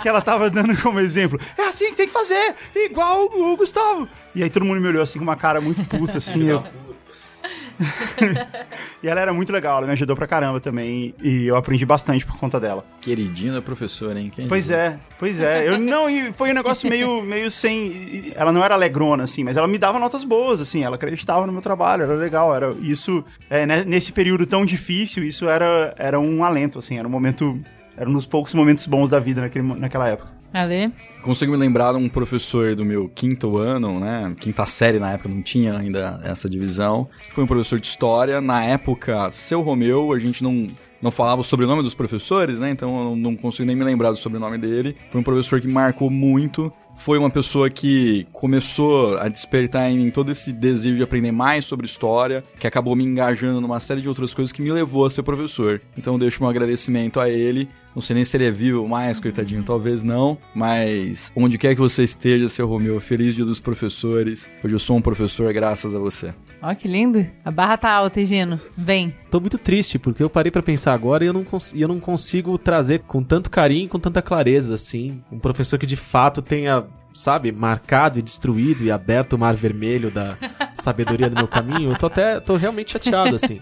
que ela tava dando (laughs) como exemplo. É assim que tem que fazer, igual o Gustavo. E aí todo mundo me olhou assim com uma cara muito puta, assim. eu... (laughs) e ela era muito legal, ela me ajudou pra caramba também. E eu aprendi bastante por conta dela. Queridina professora, hein? Quem Pois diria? é, pois é. Eu não, e foi um negócio meio, meio sem. Ela não era alegrona, assim, mas ela me dava notas boas, assim, ela acreditava no meu trabalho, era legal. Era isso. é, né, nesse período tão difícil, isso era, era um alento, assim, era um momento. Era um dos poucos momentos bons da vida naquele, naquela época. Ale? Consigo me lembrar de um professor do meu quinto ano, né? Quinta série na época, não tinha ainda essa divisão. Foi um professor de história. Na época, seu Romeu, a gente não, não falava o sobrenome dos professores, né? Então eu não- consigo nem me lembrar do sobrenome dele. Foi um professor que marcou muito. Foi uma pessoa que começou a despertar em mim todo esse desejo de aprender mais sobre história, que acabou me engajando numa série de outras coisas que me levou a ser professor. Então eu deixo meu agradecimento a ele. Não sei nem se ele é vivo mais, coitadinho, talvez não, mas onde quer que você esteja, seu Romeu, feliz dia dos professores. Hoje eu sou um professor graças a você. Ó, que lindo. A barra tá alta, Gino? Vem. Tô muito triste, porque eu parei pra pensar agora e eu não, e eu não consigo trazer com tanto carinho e com tanta clareza, assim, um professor que de fato tenha, sabe, marcado e destruído e aberto o mar vermelho da (laughs) sabedoria do meu caminho. Eu tô até, tô realmente chateado, assim.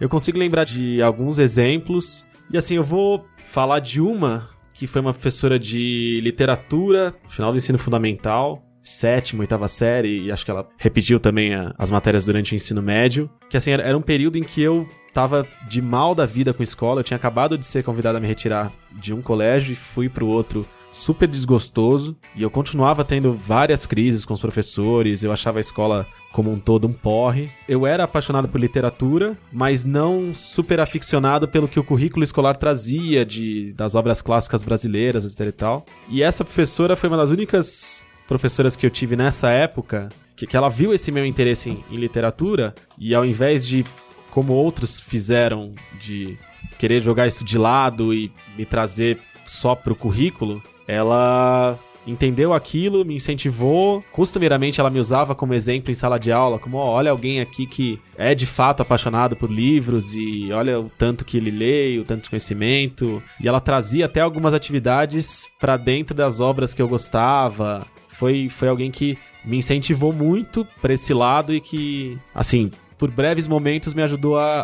Eu consigo lembrar de alguns exemplos, e assim, eu vou falar de uma que foi uma professora de literatura, final do ensino fundamental, sétima, oitava série, e acho que ela repetiu também a- as matérias durante o ensino médio. Que assim, era, era um período em que eu tava de mal da vida com a escola, eu tinha acabado de ser convidado a me retirar de um colégio e fui pro outro super desgostoso, e eu continuava tendo várias crises com os professores, eu achava a escola como um todo um porre. Eu era apaixonado por literatura, mas não super aficionado pelo que o currículo escolar trazia de das obras clássicas brasileiras, etc e tal. E essa professora foi uma das únicas professoras que eu tive nessa época que, que ela viu esse meu interesse em, em literatura e ao invés de, como outros fizeram, de querer jogar isso de lado e me trazer só pro currículo, ela entendeu aquilo, me incentivou. Costumeiramente ela me usava como exemplo em sala de aula, como ó, olha alguém aqui que é de fato apaixonado por livros e olha o tanto que ele lê, o tanto de conhecimento. E ela trazia até algumas atividades para dentro das obras que eu gostava. Foi, foi alguém que me incentivou muito para esse lado e que, assim, por breves momentos me ajudou a,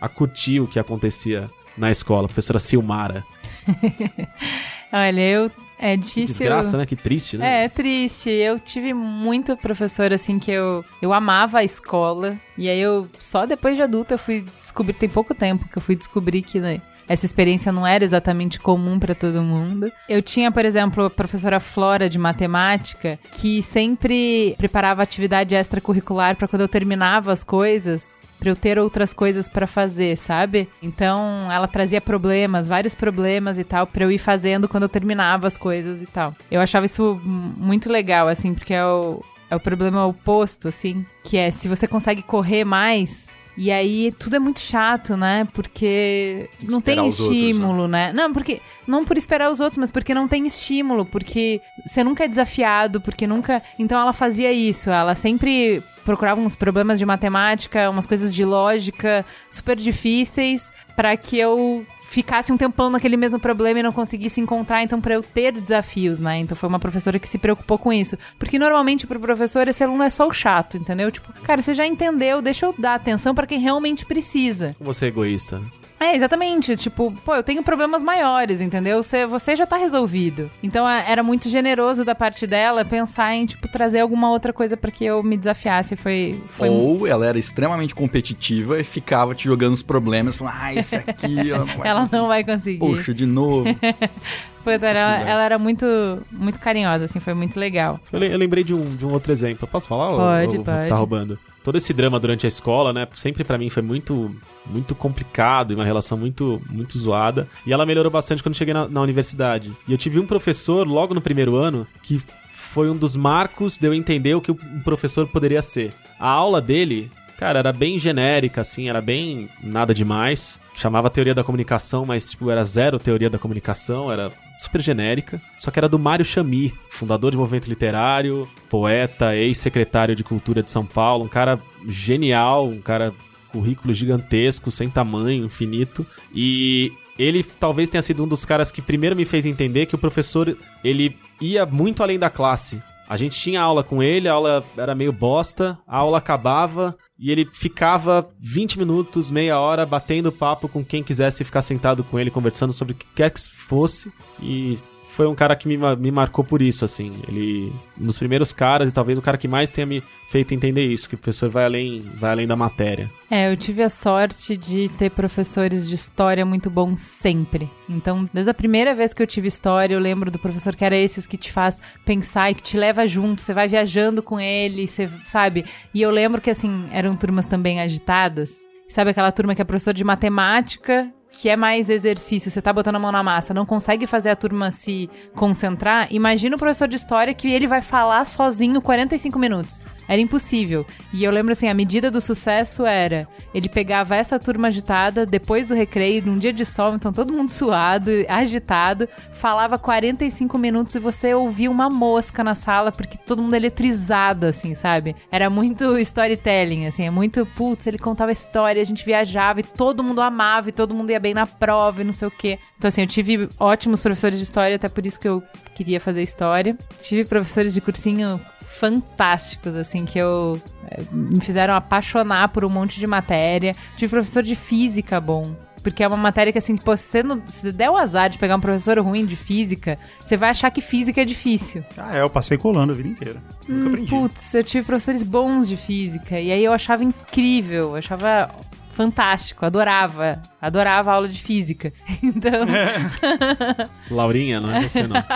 a, a curtir o que acontecia na escola. A professora Silmara. (laughs) Olha, eu é Que difícil. desgraça, né? Que triste, né? É, é triste. Eu tive muito professor, assim, que eu, eu amava a escola. E aí eu, só depois de adulta, eu fui descobrir, tem pouco tempo que eu fui descobrir que né, essa experiência não era exatamente comum pra todo mundo. Eu tinha, por exemplo, a professora Flora de matemática, que sempre preparava atividade extracurricular pra quando eu terminava as coisas, pra eu ter outras coisas pra fazer, sabe? Então, ela trazia problemas, vários problemas e tal, pra eu ir fazendo quando eu terminava as coisas e tal. Eu achava isso muito legal, assim, porque é o, é o problema oposto, assim, que é se você consegue correr mais. E aí tudo é muito chato, né? Porque Tem não tem os outros, né? estímulo, né? Não, porque não por esperar os outros, mas porque não tem estímulo, porque você nunca é desafiado, porque nunca. Então ela fazia isso, ela sempre procurava uns problemas de matemática, umas coisas de lógica super difíceis para que eu ficasse um tempão naquele mesmo problema e não conseguisse encontrar, então para eu ter desafios, né? Então foi uma professora que se preocupou com isso, porque normalmente pro professor esse aluno é só o chato, entendeu? Tipo, cara, você já entendeu, deixa eu dar atenção para quem realmente precisa. Você é egoísta, né? É, exatamente. Tipo, pô, eu tenho problemas maiores, entendeu? Você, você já tá resolvido. Então a- era muito generoso da parte dela pensar em, tipo, trazer alguma outra coisa pra que eu me desafiasse. Foi. foi Ou ela era extremamente competitiva e ficava te jogando os problemas, falando, ah, esse aqui ela não vai (laughs) Ela conseguir. não vai conseguir. Poxa, de novo. (laughs) Foi, ela, ela era muito, muito carinhosa, assim, foi muito legal. Eu, eu lembrei de um, de um outro exemplo. Posso falar? ou- Pode, ou pode. Tá roubando. Todo esse drama durante a escola, né? Sempre pra mim foi muito, muito complicado e uma relação muito, muito zoada. E ela melhorou bastante quando cheguei na, na universidade. E eu tive um professor logo no primeiro ano que foi um dos marcos de eu entender o que um professor poderia ser. A aula dele Cara, era bem genérica, assim, era bem nada demais. Chamava teoria da comunicação, mas, tipo, era zero teoria da comunicação, era super genérica. Só que era do Mário Chami, fundador de movimento literário, poeta, ex-secretário de cultura de São Paulo, um cara genial, um cara currículo gigantesco, sem tamanho, infinito. E ele talvez tenha sido um dos caras que primeiro me fez entender que o professor, ele ia muito além da classe. A gente tinha aula com ele, a aula era meio bosta, a aula acabava e ele ficava 20 minutos, meia hora, batendo papo com quem quisesse ficar sentado com ele, conversando sobre o que quer que fosse. E foi um cara que me, me marcou por isso, assim. Ele, um dos primeiros caras e talvez o cara que mais tenha me feito entender isso, que o professor vai além, vai além da matéria. É, eu tive a sorte de ter professores de história muito bons sempre. Então, desde a primeira vez que eu tive história, eu lembro do professor que era esses que te faz pensar e que te leva junto, você vai viajando com ele, você sabe? E eu lembro que, assim, eram turmas também agitadas. Sabe aquela turma que é professor de matemática, que é mais exercício, você tá botando a mão na massa, não consegue fazer a turma se concentrar? Imagina o professor de história que ele vai falar sozinho 45 minutos. Era impossível. E eu lembro assim, a medida do sucesso era ele pegava essa turma agitada depois do recreio, num dia de sol, então todo mundo (laughs) suado, agitado, falava 45 minutos e você ouvia uma mosca na sala porque todo mundo eletrizado assim, sabe? Era muito storytelling, assim, é muito putz, ele contava história, a gente viajava e todo mundo amava e todo mundo ia bem na prova e não sei o quê. Então assim, eu tive ótimos professores de história, até por isso que eu queria fazer história. Tive professores de cursinho fantásticos, assim, que eu eh, me fizeram apaixonar por um monte de matéria. Tive professor de física bom. Porque é uma matéria que, assim, pô, se você, não, se der o azar de pegar um professor ruim de física, você vai achar que física é difícil. Ah, é, eu passei colando a vida inteira. Nunca aprendi. Putz, eu tive professores bons de física. E aí eu achava incrível, eu achava fantástico, adorava. Adorava a aula de física. (laughs) Então. (laughs) Laurinha, não é você não. (laughs)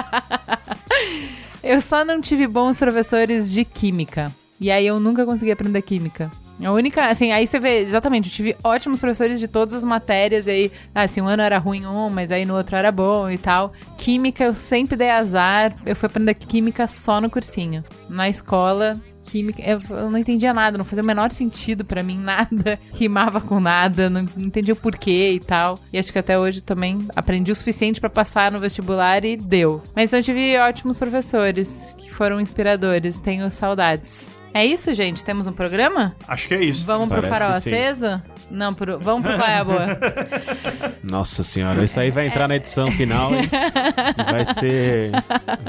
Eu só não tive bons professores de química. E aí eu nunca consegui aprender química. A única, assim, aí você vê, exatamente, eu tive ótimos professores de todas as matérias, e aí, ah, assim, um ano era ruim um, mas aí no outro era bom e tal. Química eu sempre dei azar, eu fui aprender química só no cursinho. Na escola, química. Eu, eu não entendia nada, não fazia o menor sentido pra mim, (laughs) nada rimava com nada, não, não entendia o porquê e tal. E acho que até hoje também aprendi o suficiente pra passar no vestibular e deu. Mas eu tive ótimos professores que foram inspiradores, tenho saudades. É isso, gente? Temos um programa? Acho que é isso. Vamos pro Parece farol que sim. aceso? Não, pro, vamos pro Qual é a Boa. (laughs) Nossa senhora, isso aí vai entrar na edição final e vai ser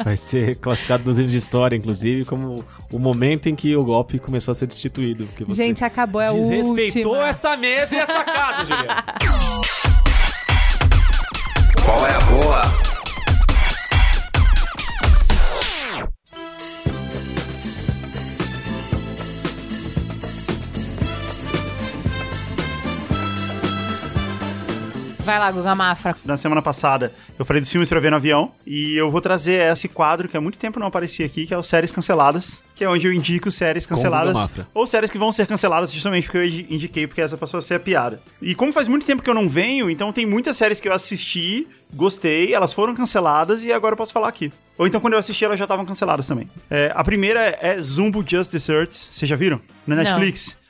vai ser classificado nos livros de história, inclusive, como o momento em que o golpe começou a ser destituído. Gente, acabou, é o desrespeitou último. essa mesa e essa casa, Juliana. (laughs) Vai lá, Guga Mafra. Na semana passada, eu falei dos filmes pra ver no avião. E eu vou trazer esse quadro que há muito tempo não aparecia aqui, que é o Séries Canceladas. Que é onde eu indico séries canceladas. Ou séries que vão ser canceladas justamente porque eu indi- indiquei, porque essa passou a ser a piada. E como faz muito tempo que eu não venho, então tem muitas séries que eu assisti, gostei, elas foram canceladas e agora eu posso falar aqui. Ou então quando eu assisti, elas já estavam canceladas também. É, a primeira é Zumbo Just Desserts. Vocês já viram? Na Não.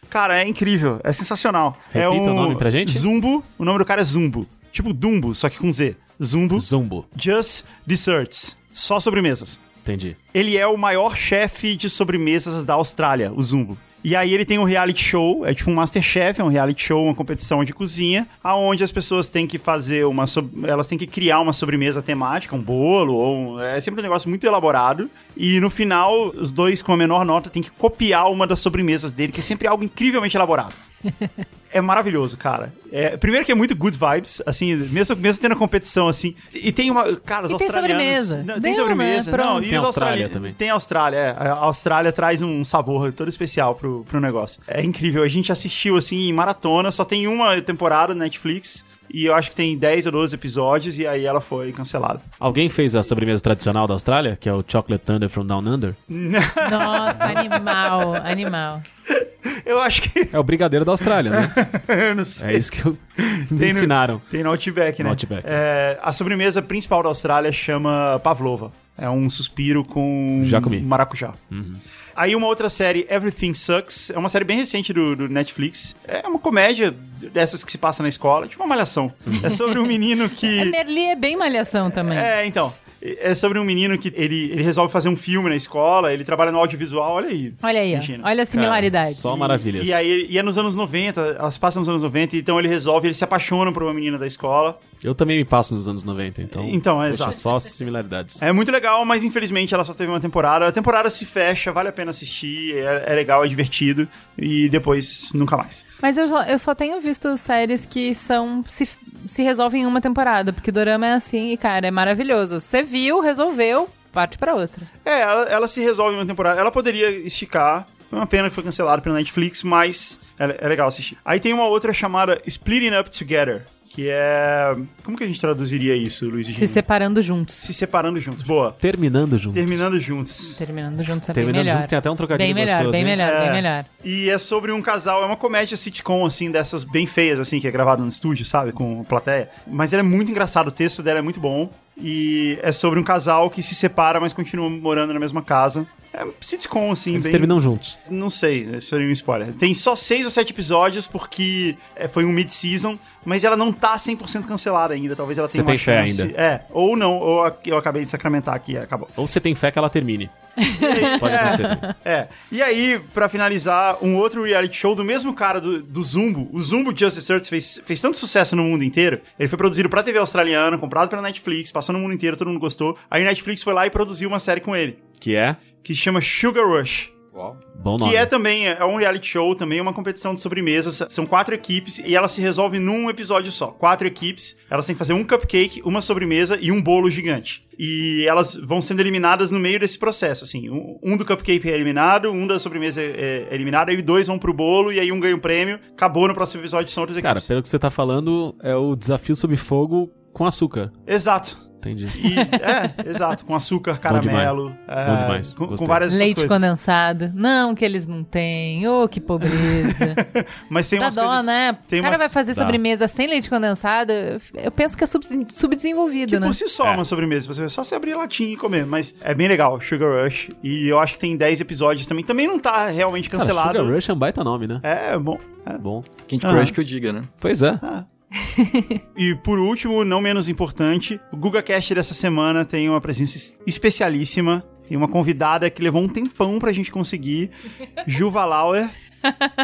Cara, é incrível, é sensacional. é Repita o nome pra gente. Zumbo, o nome do cara é Zumbo. Tipo Dumbo, só que com Z. Zumbo Zumbo. Just Desserts. Só sobremesas. Entendi. Ele é o maior chefe de sobremesas da Austrália, o Zumbo. E aí ele tem um reality show, é tipo um Masterchef, é um reality show, uma competição de cozinha, aonde as pessoas têm que fazer uma... sob- Elas têm que criar uma sobremesa temática, um bolo, ou... um- É sempre um negócio muito elaborado. E no final, os dois com a menor nota têm que copiar uma das sobremesas dele, que é sempre algo incrivelmente elaborado. (laughs) É maravilhoso, cara. É, primeiro que é muito good vibes, assim, mesmo, mesmo tendo a competição, assim. E tem uma. Cara, os E tem sobremesa. Não, Deu, tem sobremesa. né? Não, e Tem Austrália australianos- também. Tem Austrália, é. A Austrália traz um sabor todo especial pro, pro negócio. É incrível. A gente assistiu, assim, em maratona, só tem uma temporada na Netflix. E eu acho que tem 10 ou 12 episódios, e aí ela foi cancelada. Alguém fez a sobremesa tradicional da Austrália, que é o Chocolate Thunder from Down Under? (laughs) Nossa, animal, animal. Eu acho que. É o brigadeiro da Austrália, né? (laughs) eu não sei. É isso que eu... me Tem no- ensinaram. Tem no Outback, né? No Outback. É, a sobremesa principal da Austrália chama Pavlova. É um suspiro com Já comi. maracujá. Aí uma outra série, Everything Sucks, é uma série bem recente do, do Netflix. É uma comédia dessas que se passa na escola, tipo uma malhação. É sobre um menino (laughs) É, que... Merli é bem malhação também. É, então. É sobre um menino que ele, ele resolve fazer um filme na escola, ele trabalha no audiovisual, olha aí. Olha aí, ó. Imagina. olha as similaridades. Só E- maravilhas. E aí, e é nos anos 90, elas passam nos anos 90, então ele resolve, ele se apaixona por uma menina da escola. Eu também me passo nos anos 90, então. Então, é exato. só similaridades. É muito legal, mas infelizmente ela só teve uma temporada. A temporada se fecha, vale a pena assistir, é, é legal, é divertido. E depois, nunca mais. Mas eu só, eu só tenho visto séries que são. Se, se resolvem em uma temporada, porque Dorama é assim e, cara, é maravilhoso. Você viu, resolveu, parte pra outra. É, ela, ela se resolve em uma temporada. Ela poderia esticar. Foi uma pena que foi cancelado pela Netflix, mas é, é legal assistir. Aí tem uma outra chamada Splitting Up Together, que é. Como que a gente traduziria isso, Luiz e Se Gino? separando juntos. Se separando juntos. Boa. Terminando junto. Terminando juntos. Terminando juntos é Terminando bem melhor. juntos tem até um trocadilho Bem melhor, gostoso, bem hein? melhor, bem É. melhor. E é sobre um casal, é uma comédia sitcom, assim, dessas bem feias, assim, que é gravada no estúdio, sabe? Com plateia. Mas ela é muito engraçado, o texto dela é muito bom. E é sobre um casal que se separa, mas continua morando na mesma casa. É um sitcom, assim, Eles bem... terminam juntos. Não sei, isso seria um spoiler. Tem só seis ou sete episódios porque é, foi um mid-season, mas ela não tá 100% cancelada ainda. Talvez ela Você tenha uma tem fé chance. ainda? É, ou não, ou eu acabei de sacramentar aqui, é, acabou. Ou você tem fé que ela termine. (laughs) Pode acontecer também. É. E aí, pra finalizar, um outro reality show do mesmo cara do, do Zumbo. O Zumbo Justice Earth fez, fez tanto sucesso no mundo inteiro. Ele foi produzido pra TV australiana, comprado pela Netflix, passou no mundo inteiro, todo mundo gostou. Aí a Netflix foi lá e produziu uma série com ele, Que é que se chama Sugar Rush. bom nome. Que é também, é um reality show, também uma competição de sobremesas. São quatro equipes e ela se resolve num episódio só. Quatro equipes, elas têm que fazer um cupcake, uma sobremesa e um bolo gigante. E elas vão sendo eliminadas no meio desse processo, assim. Um, um do cupcake é eliminado, um da sobremesa é, é eliminado, aí dois vão pro bolo e aí um ganha um prêmio. Acabou no próximo episódio, são outras Cara, equipes. pelo que você tá falando, é o desafio sob fogo com açúcar. Exato. Entendi. E, é, exato, com açúcar, caramelo. é, Bom demais. Com, com várias Leite coisas. condensado. Não, que eles não têm. Ô, que pobreza. (laughs) Mas tem Dá umas dó, coisas. né? tem o cara umas- vai fazer Dá. sobremesa sem leite condensado, eu- penso que é sub- subdesenvolvido, Que né? por si só É. uma sobremesa, você só se abrir a latinha e comer. Mas é bem legal, Sugar Rush. E eu acho que tem 10 episódios também. Também não tá realmente Cara, cancelado. Sugar Rush é um baita nome, né? É, bom. é. Bom. Quem te Aham. crush que eu diga, né? Pois é. (laughs) E por último, não menos importante, o GugaCast dessa semana tem uma presença es- especialíssima. Tem uma convidada que levou um tempão pra gente conseguir, (laughs) Juva Lauer.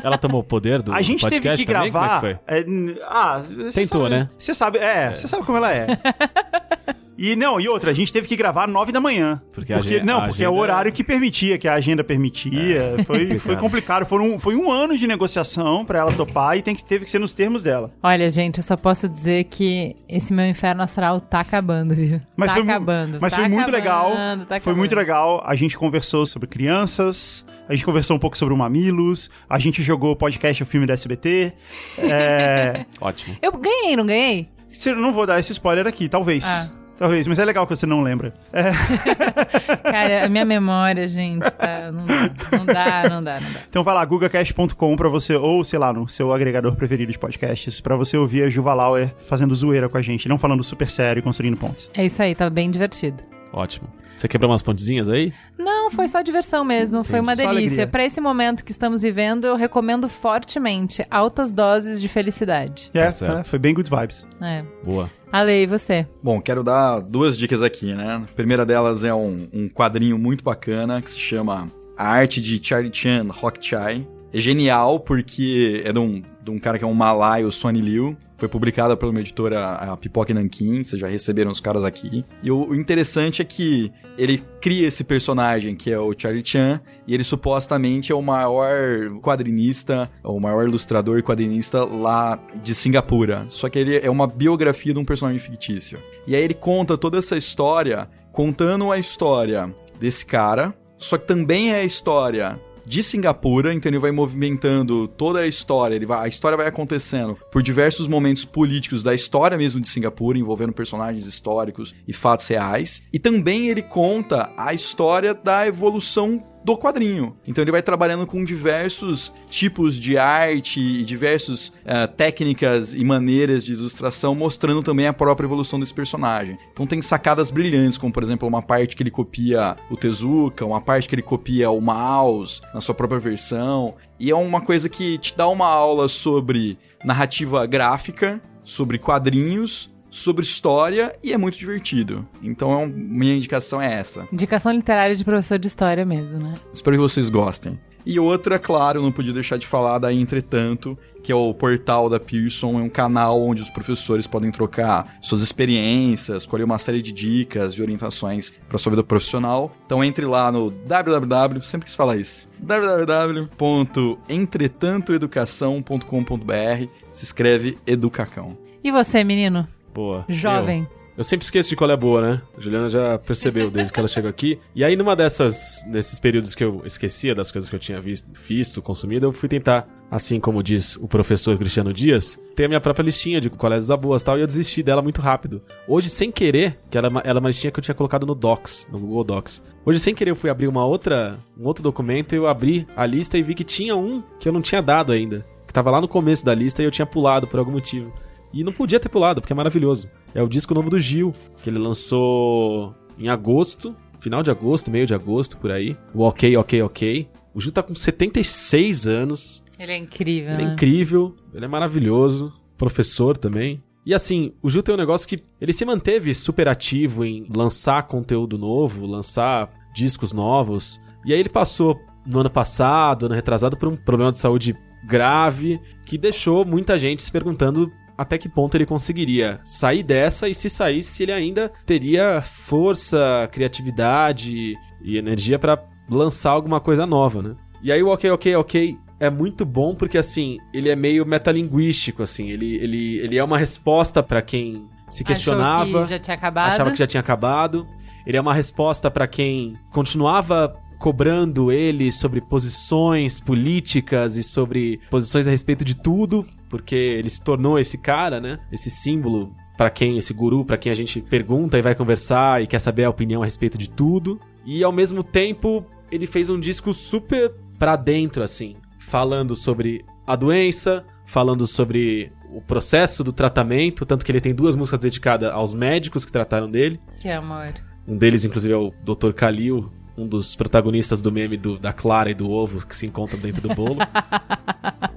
Ela tomou o poder do A gente do teve podcast que também? gravar. Como é que foi? é, ah, Tentou, sabe- né? Você sabe, é, você sabe como ela é. (laughs) E não, e outra, a gente teve que gravar nove da manhã. Porque a agen- não, a porque é o horário que permitia, que a agenda permitia. foi, foi complicado. Foram, foi um ano de negociação pra ela topar e tem que, teve que ser nos termos dela. Olha, gente, eu só posso dizer que esse meu inferno astral tá acabando, viu? Mas tá foi, acabando. mas tá foi muito acabando, legal. tá foi acabando. muito legal. A gente conversou sobre crianças, a gente conversou um pouco sobre o Mamilos, a gente jogou podcast o filme da SBT. É, (laughs) Ótimo. Eu ganhei, não ganhei? não vou dar esse spoiler aqui, talvez. Ah. Talvez, mas é legal que você não lembra. É, (laughs) Cara, a minha memória, gente, tá. Não dá, não dá, não dá, não dá. então vai lá, gugacast.com pra você, ou sei lá, no seu agregador preferido de podcasts, pra você ouvir a Juva Lauer fazendo zoeira com a gente, não falando super sério e construindo pontes. É isso aí, tá bem divertido. Ótimo. Você quebrou umas pontezinhas aí? Não, foi só diversão mesmo, foi uma delícia. Pra esse momento que estamos vivendo, eu recomendo fortemente altas doses de felicidade. É, certo. é, foi bem good vibes. É. Boa. Ale, e você? Bom, quero dar duas dicas aqui, né? A primeira delas é um, um quadrinho muito bacana que se chama A Arte de Charlie Chan Rock Chai. É genial porque é de um, de um cara que é um malaio, Sonny Liu. Foi publicada pela uma editora, a Pipoca Nankin. Vocês já receberam os caras aqui. E o, o interessante é que ele cria esse personagem, que é o Charlie Chan, e ele supostamente é o maior quadrinista, o maior ilustrador e quadrinista lá de Singapura. Só que ele é uma biografia de um personagem fictício. E aí ele conta toda essa história, contando a história desse cara, só que também é a história de Singapura, então ele vai movimentando toda a história, ele vai, a história vai acontecendo por diversos momentos políticos da história mesmo de Singapura, envolvendo personagens históricos e fatos reais. E também ele conta a história da evolução do quadrinho. Então ele vai trabalhando com diversos tipos de arte e diversas eh, técnicas e maneiras de ilustração, mostrando também a própria evolução desse personagem. Então tem sacadas brilhantes, como por exemplo uma parte que ele copia o Tezuka, uma parte que ele copia o Mouse na sua própria versão. E é uma coisa que te dá uma aula sobre narrativa gráfica, sobre quadrinhos, sobre história e é muito divertido. Então é minha indicação é essa. Indicação literária de professor de história mesmo, né? Espero que vocês gostem. E outra, claro, não podia deixar de falar da Entretanto, que é o portal da Pearson, é um canal onde os professores podem trocar suas experiências, escolher uma série de dicas e orientações para sua vida profissional. Então entre lá no www, sempre quis falar isso, www.entretantoeducação.com.br, se escreve Educacão. E você, menino? Boa. Jovem. Eu, eu sempre esqueço de qual é a boa, né? A Juliana já percebeu desde que ela chegou aqui. E aí, numa dessas, nesses períodos que eu esquecia das coisas que eu tinha visto, visto consumido, eu fui tentar, assim como diz o professor Cristiano Dias, ter a minha própria listinha de colégios a boas e tal, e eu desisti dela muito rápido. Hoje, sem querer, que ela, ela é uma listinha que eu tinha colocado no Docs, no Google Docs. Hoje, sem querer, eu fui abrir uma outra, um outro documento, eu abri a lista e vi que tinha um que eu não tinha dado ainda. Que tava lá no começo da lista e eu tinha pulado por algum motivo. E não podia ter pulado, porque é maravilhoso. É o disco novo do Gil, que ele lançou em agosto, final de agosto, meio de agosto, por aí. O Ok, Ok, Ok. O Gil tá com 76 anos. Ele é incrível. Ele é né? incrível, ele é maravilhoso. Professor também. E assim, o Gil tem um negócio que ele se manteve super ativo em lançar conteúdo novo, lançar discos novos. E aí ele passou no ano passado, ano retrasado, por um problema de saúde grave que deixou muita gente se perguntando até que ponto ele conseguiria sair dessa e se saísse, se ele ainda teria força, criatividade e energia pra lançar alguma coisa nova, né? E aí o Ok, Ok, Ok é muito bom porque, assim, ele é meio metalinguístico, assim. Ele, ele, ele é uma resposta pra quem se questionava que achava que já tinha acabado. Ele é uma resposta pra quem continuava cobrando ele sobre posições políticas e sobre posições a respeito de tudo, porque ele se tornou esse cara, né? Esse símbolo pra quem esse guru, pra quem a gente pergunta e vai conversar e quer saber a opinião a respeito de tudo. E ao mesmo tempo, ele fez um disco super pra dentro assim, falando sobre a doença, falando sobre o processo do tratamento, tanto que ele tem duas músicas dedicadas aos médicos que trataram dele. Que amor. Um deles, inclusive, é o Dr. Kalil, um dos protagonistas do meme do- da Clara e do ovo que se encontram dentro do bolo. (laughs)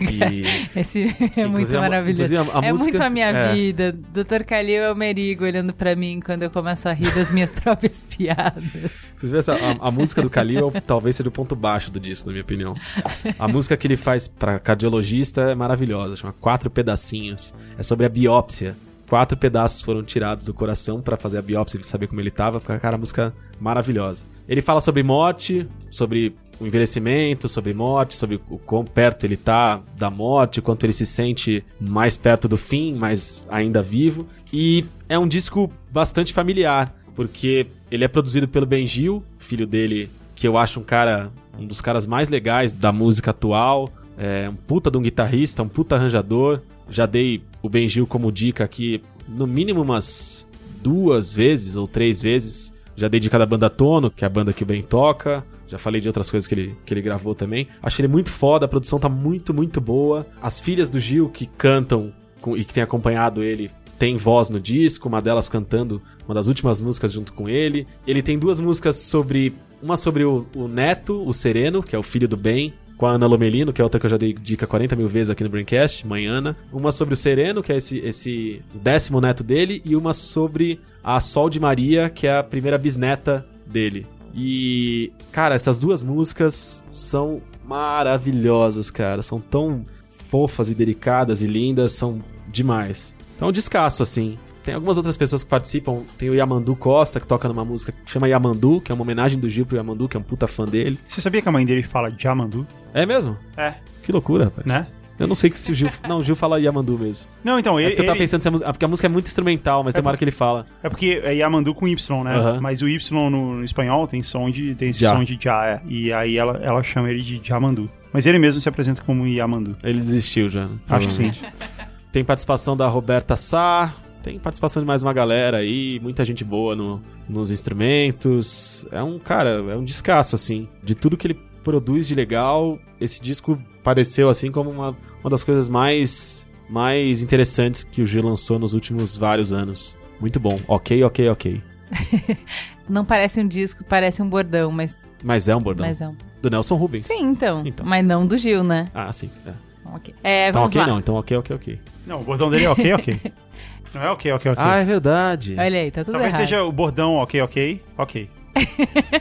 e (laughs) Esse é muito maravilhoso. a- a é música- muito a minha é. vida. Dr. Calil é o Merigo olhando pra mim quando eu começo a rir das minhas (laughs) próprias piadas. Inclusive, a, a música do Kalil (laughs) talvez seja o ponto baixo do disco, na minha opinião. A música que ele faz pra cardiologista é maravilhosa, chama Quatro Pedacinhos. É sobre a biópsia. Quatro pedaços foram tirados do coração pra fazer a biópsia e saber como ele tava. Fica, cara, a música maravilhosa. Ele fala sobre morte, sobre o envelhecimento, sobre morte, sobre o quão perto ele tá da morte, quanto ele se sente mais perto do fim, mas ainda vivo. E é um disco bastante familiar, porque ele é produzido pelo Ben Gil, filho dele, que eu acho um cara, um dos caras mais legais da música atual. É um puta de um guitarrista, um puta arranjador. Já dei o Ben Gil como dica aqui, no mínimo umas duas vezes ou três vezes. Já dei dica da banda Tono, que é a banda que o Ben toca. Já falei de outras coisas que ele, que ele gravou também. Achei ele muito foda, a produção tá muito, muito boa. As filhas do Gil que cantam com- e que tem acompanhado ele tem voz no disco, uma delas cantando uma das últimas músicas junto com ele. Ele tem duas músicas sobre. Uma sobre o, o Neto, o Sereno, que é o filho do Ben, com a Ana Lomelino, que é outra que eu já dei dica 40 mil vezes aqui no Braincast, Manhana. Uma sobre o Sereno, que é esse, esse décimo neto dele, e uma sobre a Sol de Maria, que é a primeira bisneta dele. E, cara, essas duas músicas são maravilhosas, cara. São tão fofas e delicadas e lindas, são demais. Então, um descasso, assim. Tem algumas outras pessoas que participam. Tem o Yamandu Costa, que toca numa música que chama Yamandu, que é uma homenagem do Gil pro Yamandu, que é um puta fã dele. Você sabia que a mãe dele fala Jamandu? É mesmo? É. Que loucura, rapaz. Né? Eu não sei que se o Gil. (laughs) Não, o Gil fala Yamandu mesmo. Não, então, É ele, porque eu tava ele- pensando se a música. Porque a música é muito instrumental, mas tem uma hora que ele fala. é porque é Yamandu com Y, né? Aham. Mas o Y no, no espanhol tem som de tem esse Já. som de Já, é. E aí ela, ela chama ele de Jamandu. Mas ele mesmo se apresenta como Yamandu. Ele desistiu já. né? Acho que sim. Tem participação da Roberta Sá. Tem participação de mais uma galera aí, muita gente boa no, nos instrumentos. É um, cara, é um descasso, assim. De tudo que ele produz de legal, esse disco pareceu, assim, como uma, uma das coisas mais, mais interessantes que o Gil lançou nos últimos vários anos. Muito bom. Ok, ok, ok. (laughs) Não parece um disco, parece um bordão, mas, Mas é um bordão. mas é um. Do Nelson Rubens. Sim, então, Então. Mas não do Gil, né? Ah, sim. É. Ok. É, Então vamos ok lá. não, então ok, ok, ok. Não, o bordão dele é ok, ok. (laughs) Não é ok, ok, ok. Ah, é verdade. Olha aí, tá tudo Talvez errado. seja o bordão ok, ok, ok.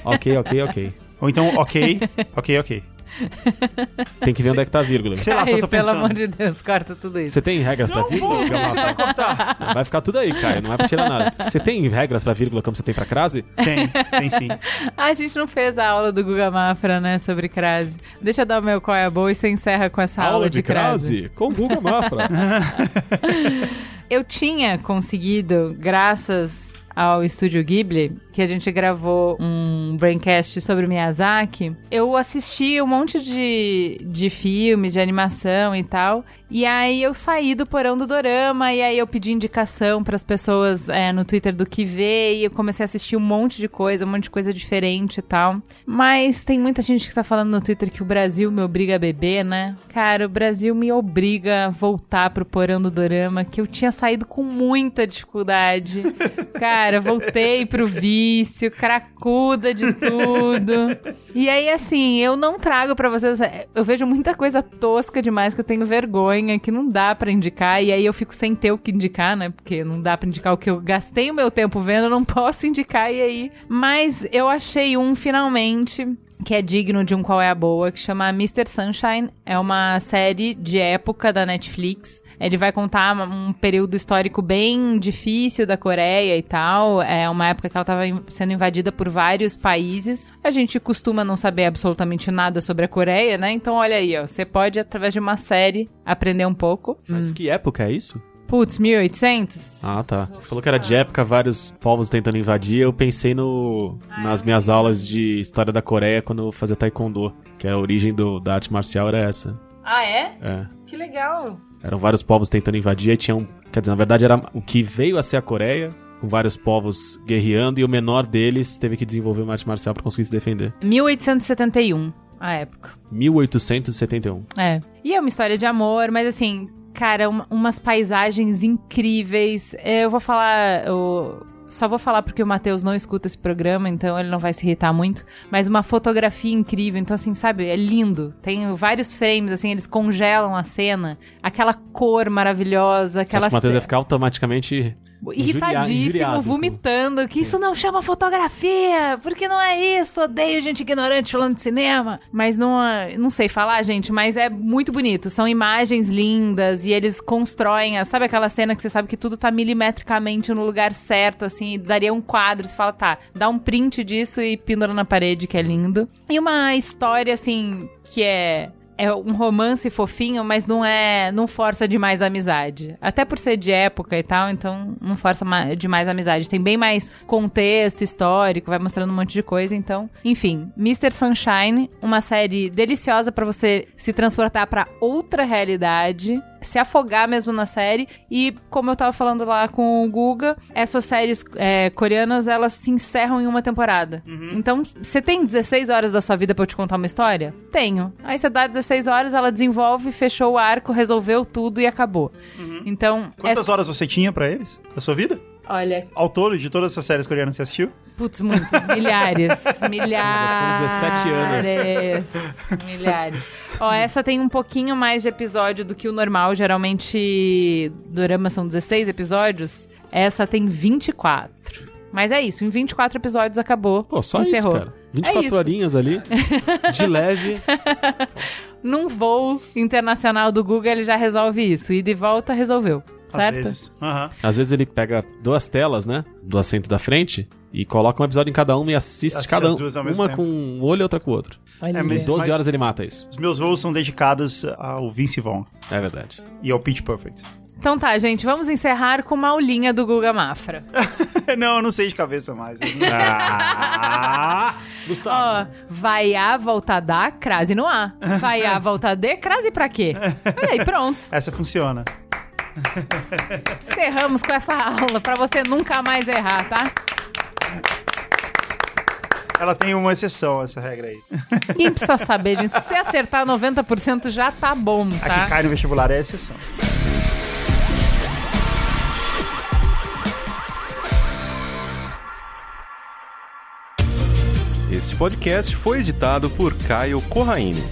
ok, ok, ok. Ou então ok, ok, ok. (laughs) Tem que ver onde é que tá a vírgula. Sei lá, só tô pelo pensando. amor de Deus, corta tudo isso. Você tem regras pra vírgula? Você vai cortar. Não, Vai ficar tudo aí, Caio. Não vai pra tirar nada. Você tem regras pra vírgula como você tem pra crase? Tem, tem sim. (laughs) A gente não fez a aula do Guga Mafra, né, sobre crase. Deixa eu dar o meu qual é a boa e você encerra com essa aula, de, crase. Com Guga Mafra. (laughs) Eu tinha conseguido, graças ao Estúdio Ghibli, que a gente gravou um braincast sobre Miyazaki, eu assisti um monte de, de filmes, de animação e tal. E aí eu saí do porão do Dorama e aí eu pedi indicação para as pessoas é, no Twitter do que ver e eu comecei a assistir um monte de coisa, um monte de coisa diferente e tal. Mas tem muita gente que tá falando no Twitter que o Brasil me obriga a beber, né? Cara, o Brasil me obriga a voltar pro porão do Dorama, que eu tinha saído com muita dificuldade. (laughs) Cara, voltei pro vício, cracuda de tudo. E aí, assim, eu não trago pra vocês. Eu vejo muita coisa tosca demais que eu tenho vergonha, que não dá pra indicar. E aí eu fico sem ter o que indicar, né? Porque não dá pra indicar o que eu gastei o meu tempo vendo, eu não (laughs) posso indicar. E aí. Mas eu achei um finalmente que é digno de um qual é a boa, que chama Mr. Sunshine. É uma série de época da Netflix. Ele vai contar um período histórico bem difícil da Coreia e tal. É uma época que ela estava sendo invadida por vários países. A gente costuma não saber absolutamente nada sobre a Coreia, né? Então, olha aí, ó. Você pode, através de uma série, aprender um pouco. Mas que época é isso? Putz, 1800? Ah, tá. Você falou que era de época, vários povos tentando invadir. Eu pensei no nas minhas aulas de história da Coreia quando eu fazia taekwondo, que a origem do, da arte marcial era essa. Ah, é? É. Que legal. Eram vários povos tentando invadir, e tinha um Quer dizer, na verdade era o que veio a ser a Coreia, com vários povos guerreando, e o menor deles teve que desenvolver uma arte marcial pra conseguir se defender. 1871, a época. 1871. É. E é uma história de amor, mas assim, cara, um- umas paisagens incríveis. Eu vou falar. Eu só vou falar porque o Matheus não escuta esse programa, então ele não vai se irritar muito. Mas uma fotografia incrível. Então, assim, sabe? É lindo. Tem vários frames, assim, eles congelam a cena. Aquela cor maravilhosa, aquela que o Matheus ia ficar automaticamente irritadíssimo, injuriado vomitando, que isso não chama fotografia, porque não é isso, odeio gente ignorante falando de cinema. Mas não, não sei falar, gente, mas é muito bonito, são imagens lindas e eles constroem, a- sabe aquela cena que você sabe que tudo tá milimetricamente no lugar certo, assim, daria um quadro, você fala, tá, dá um print disso e pendura na parede, que é lindo. E uma história, assim, que é é um romance fofinho, mas não é. não força demais a amizade. Até por ser de época e tal, então não força ma- demais a amizade. Tem bem mais contexto histórico, vai mostrando um monte de coisa, então. Enfim, Mr. Sunshine, uma série deliciosa pra você se transportar pra outra realidade. Se afogar mesmo na série. E, como eu tava falando lá com o Guga, essas séries é, coreanas, elas se encerram em uma temporada. Então, você tem 16 horas da sua vida pra eu te contar uma história? Tenho. Aí você dá 16 horas, ela desenvolve, fechou o arco, resolveu tudo e acabou. Então, Quantas essa- horas você tinha pra eles? Da sua vida? Olha, Ao todo, de todas essas séries coreanas que você assistiu? putz, muitas, milhares, (laughs) milhares. São 17 anos. Milhares. Ó, essa tem um pouquinho mais de episódio do que o normal. Geralmente, Dorama são 16 episódios. Essa tem 24. Mas é isso, em 24 episódios acabou. Pô, só encerrou. isso, cara. 24 É isso. horinhas ali, de (laughs) leve. Num voo internacional do Google, ele já resolve isso. E de volta, resolveu. Certo? Às vezes. Aham. Às vezes ele pega duas telas, né? Do assento da frente e coloca um episódio em cada uma e assiste, Assiste cada um. Uma tempo. com um olho e outra com o outro. Olha. É, Em mas- 12 horas ele mata isso. Os meus voos são dedicados ao Vince Vaughn É verdade. e ao Pitch Perfect. Então tá, gente, vamos encerrar com uma aulinha do Guga Mafra. (laughs) não, eu não sei de cabeça mais. Eu não sei. Ah! (laughs) Ó, vai A, volta D, crase no A. (laughs) Vai A, volta D, crase pra quê? Olha aí, pronto. Essa funciona. Encerramos com essa aula pra você nunca mais errar, tá? Ela tem uma exceção, essa regra aí. Quem precisa saber, gente? Se acertar 90% já tá bom, A que tá? cai no vestibular é a exceção. Este podcast foi editado por Caio Corraine.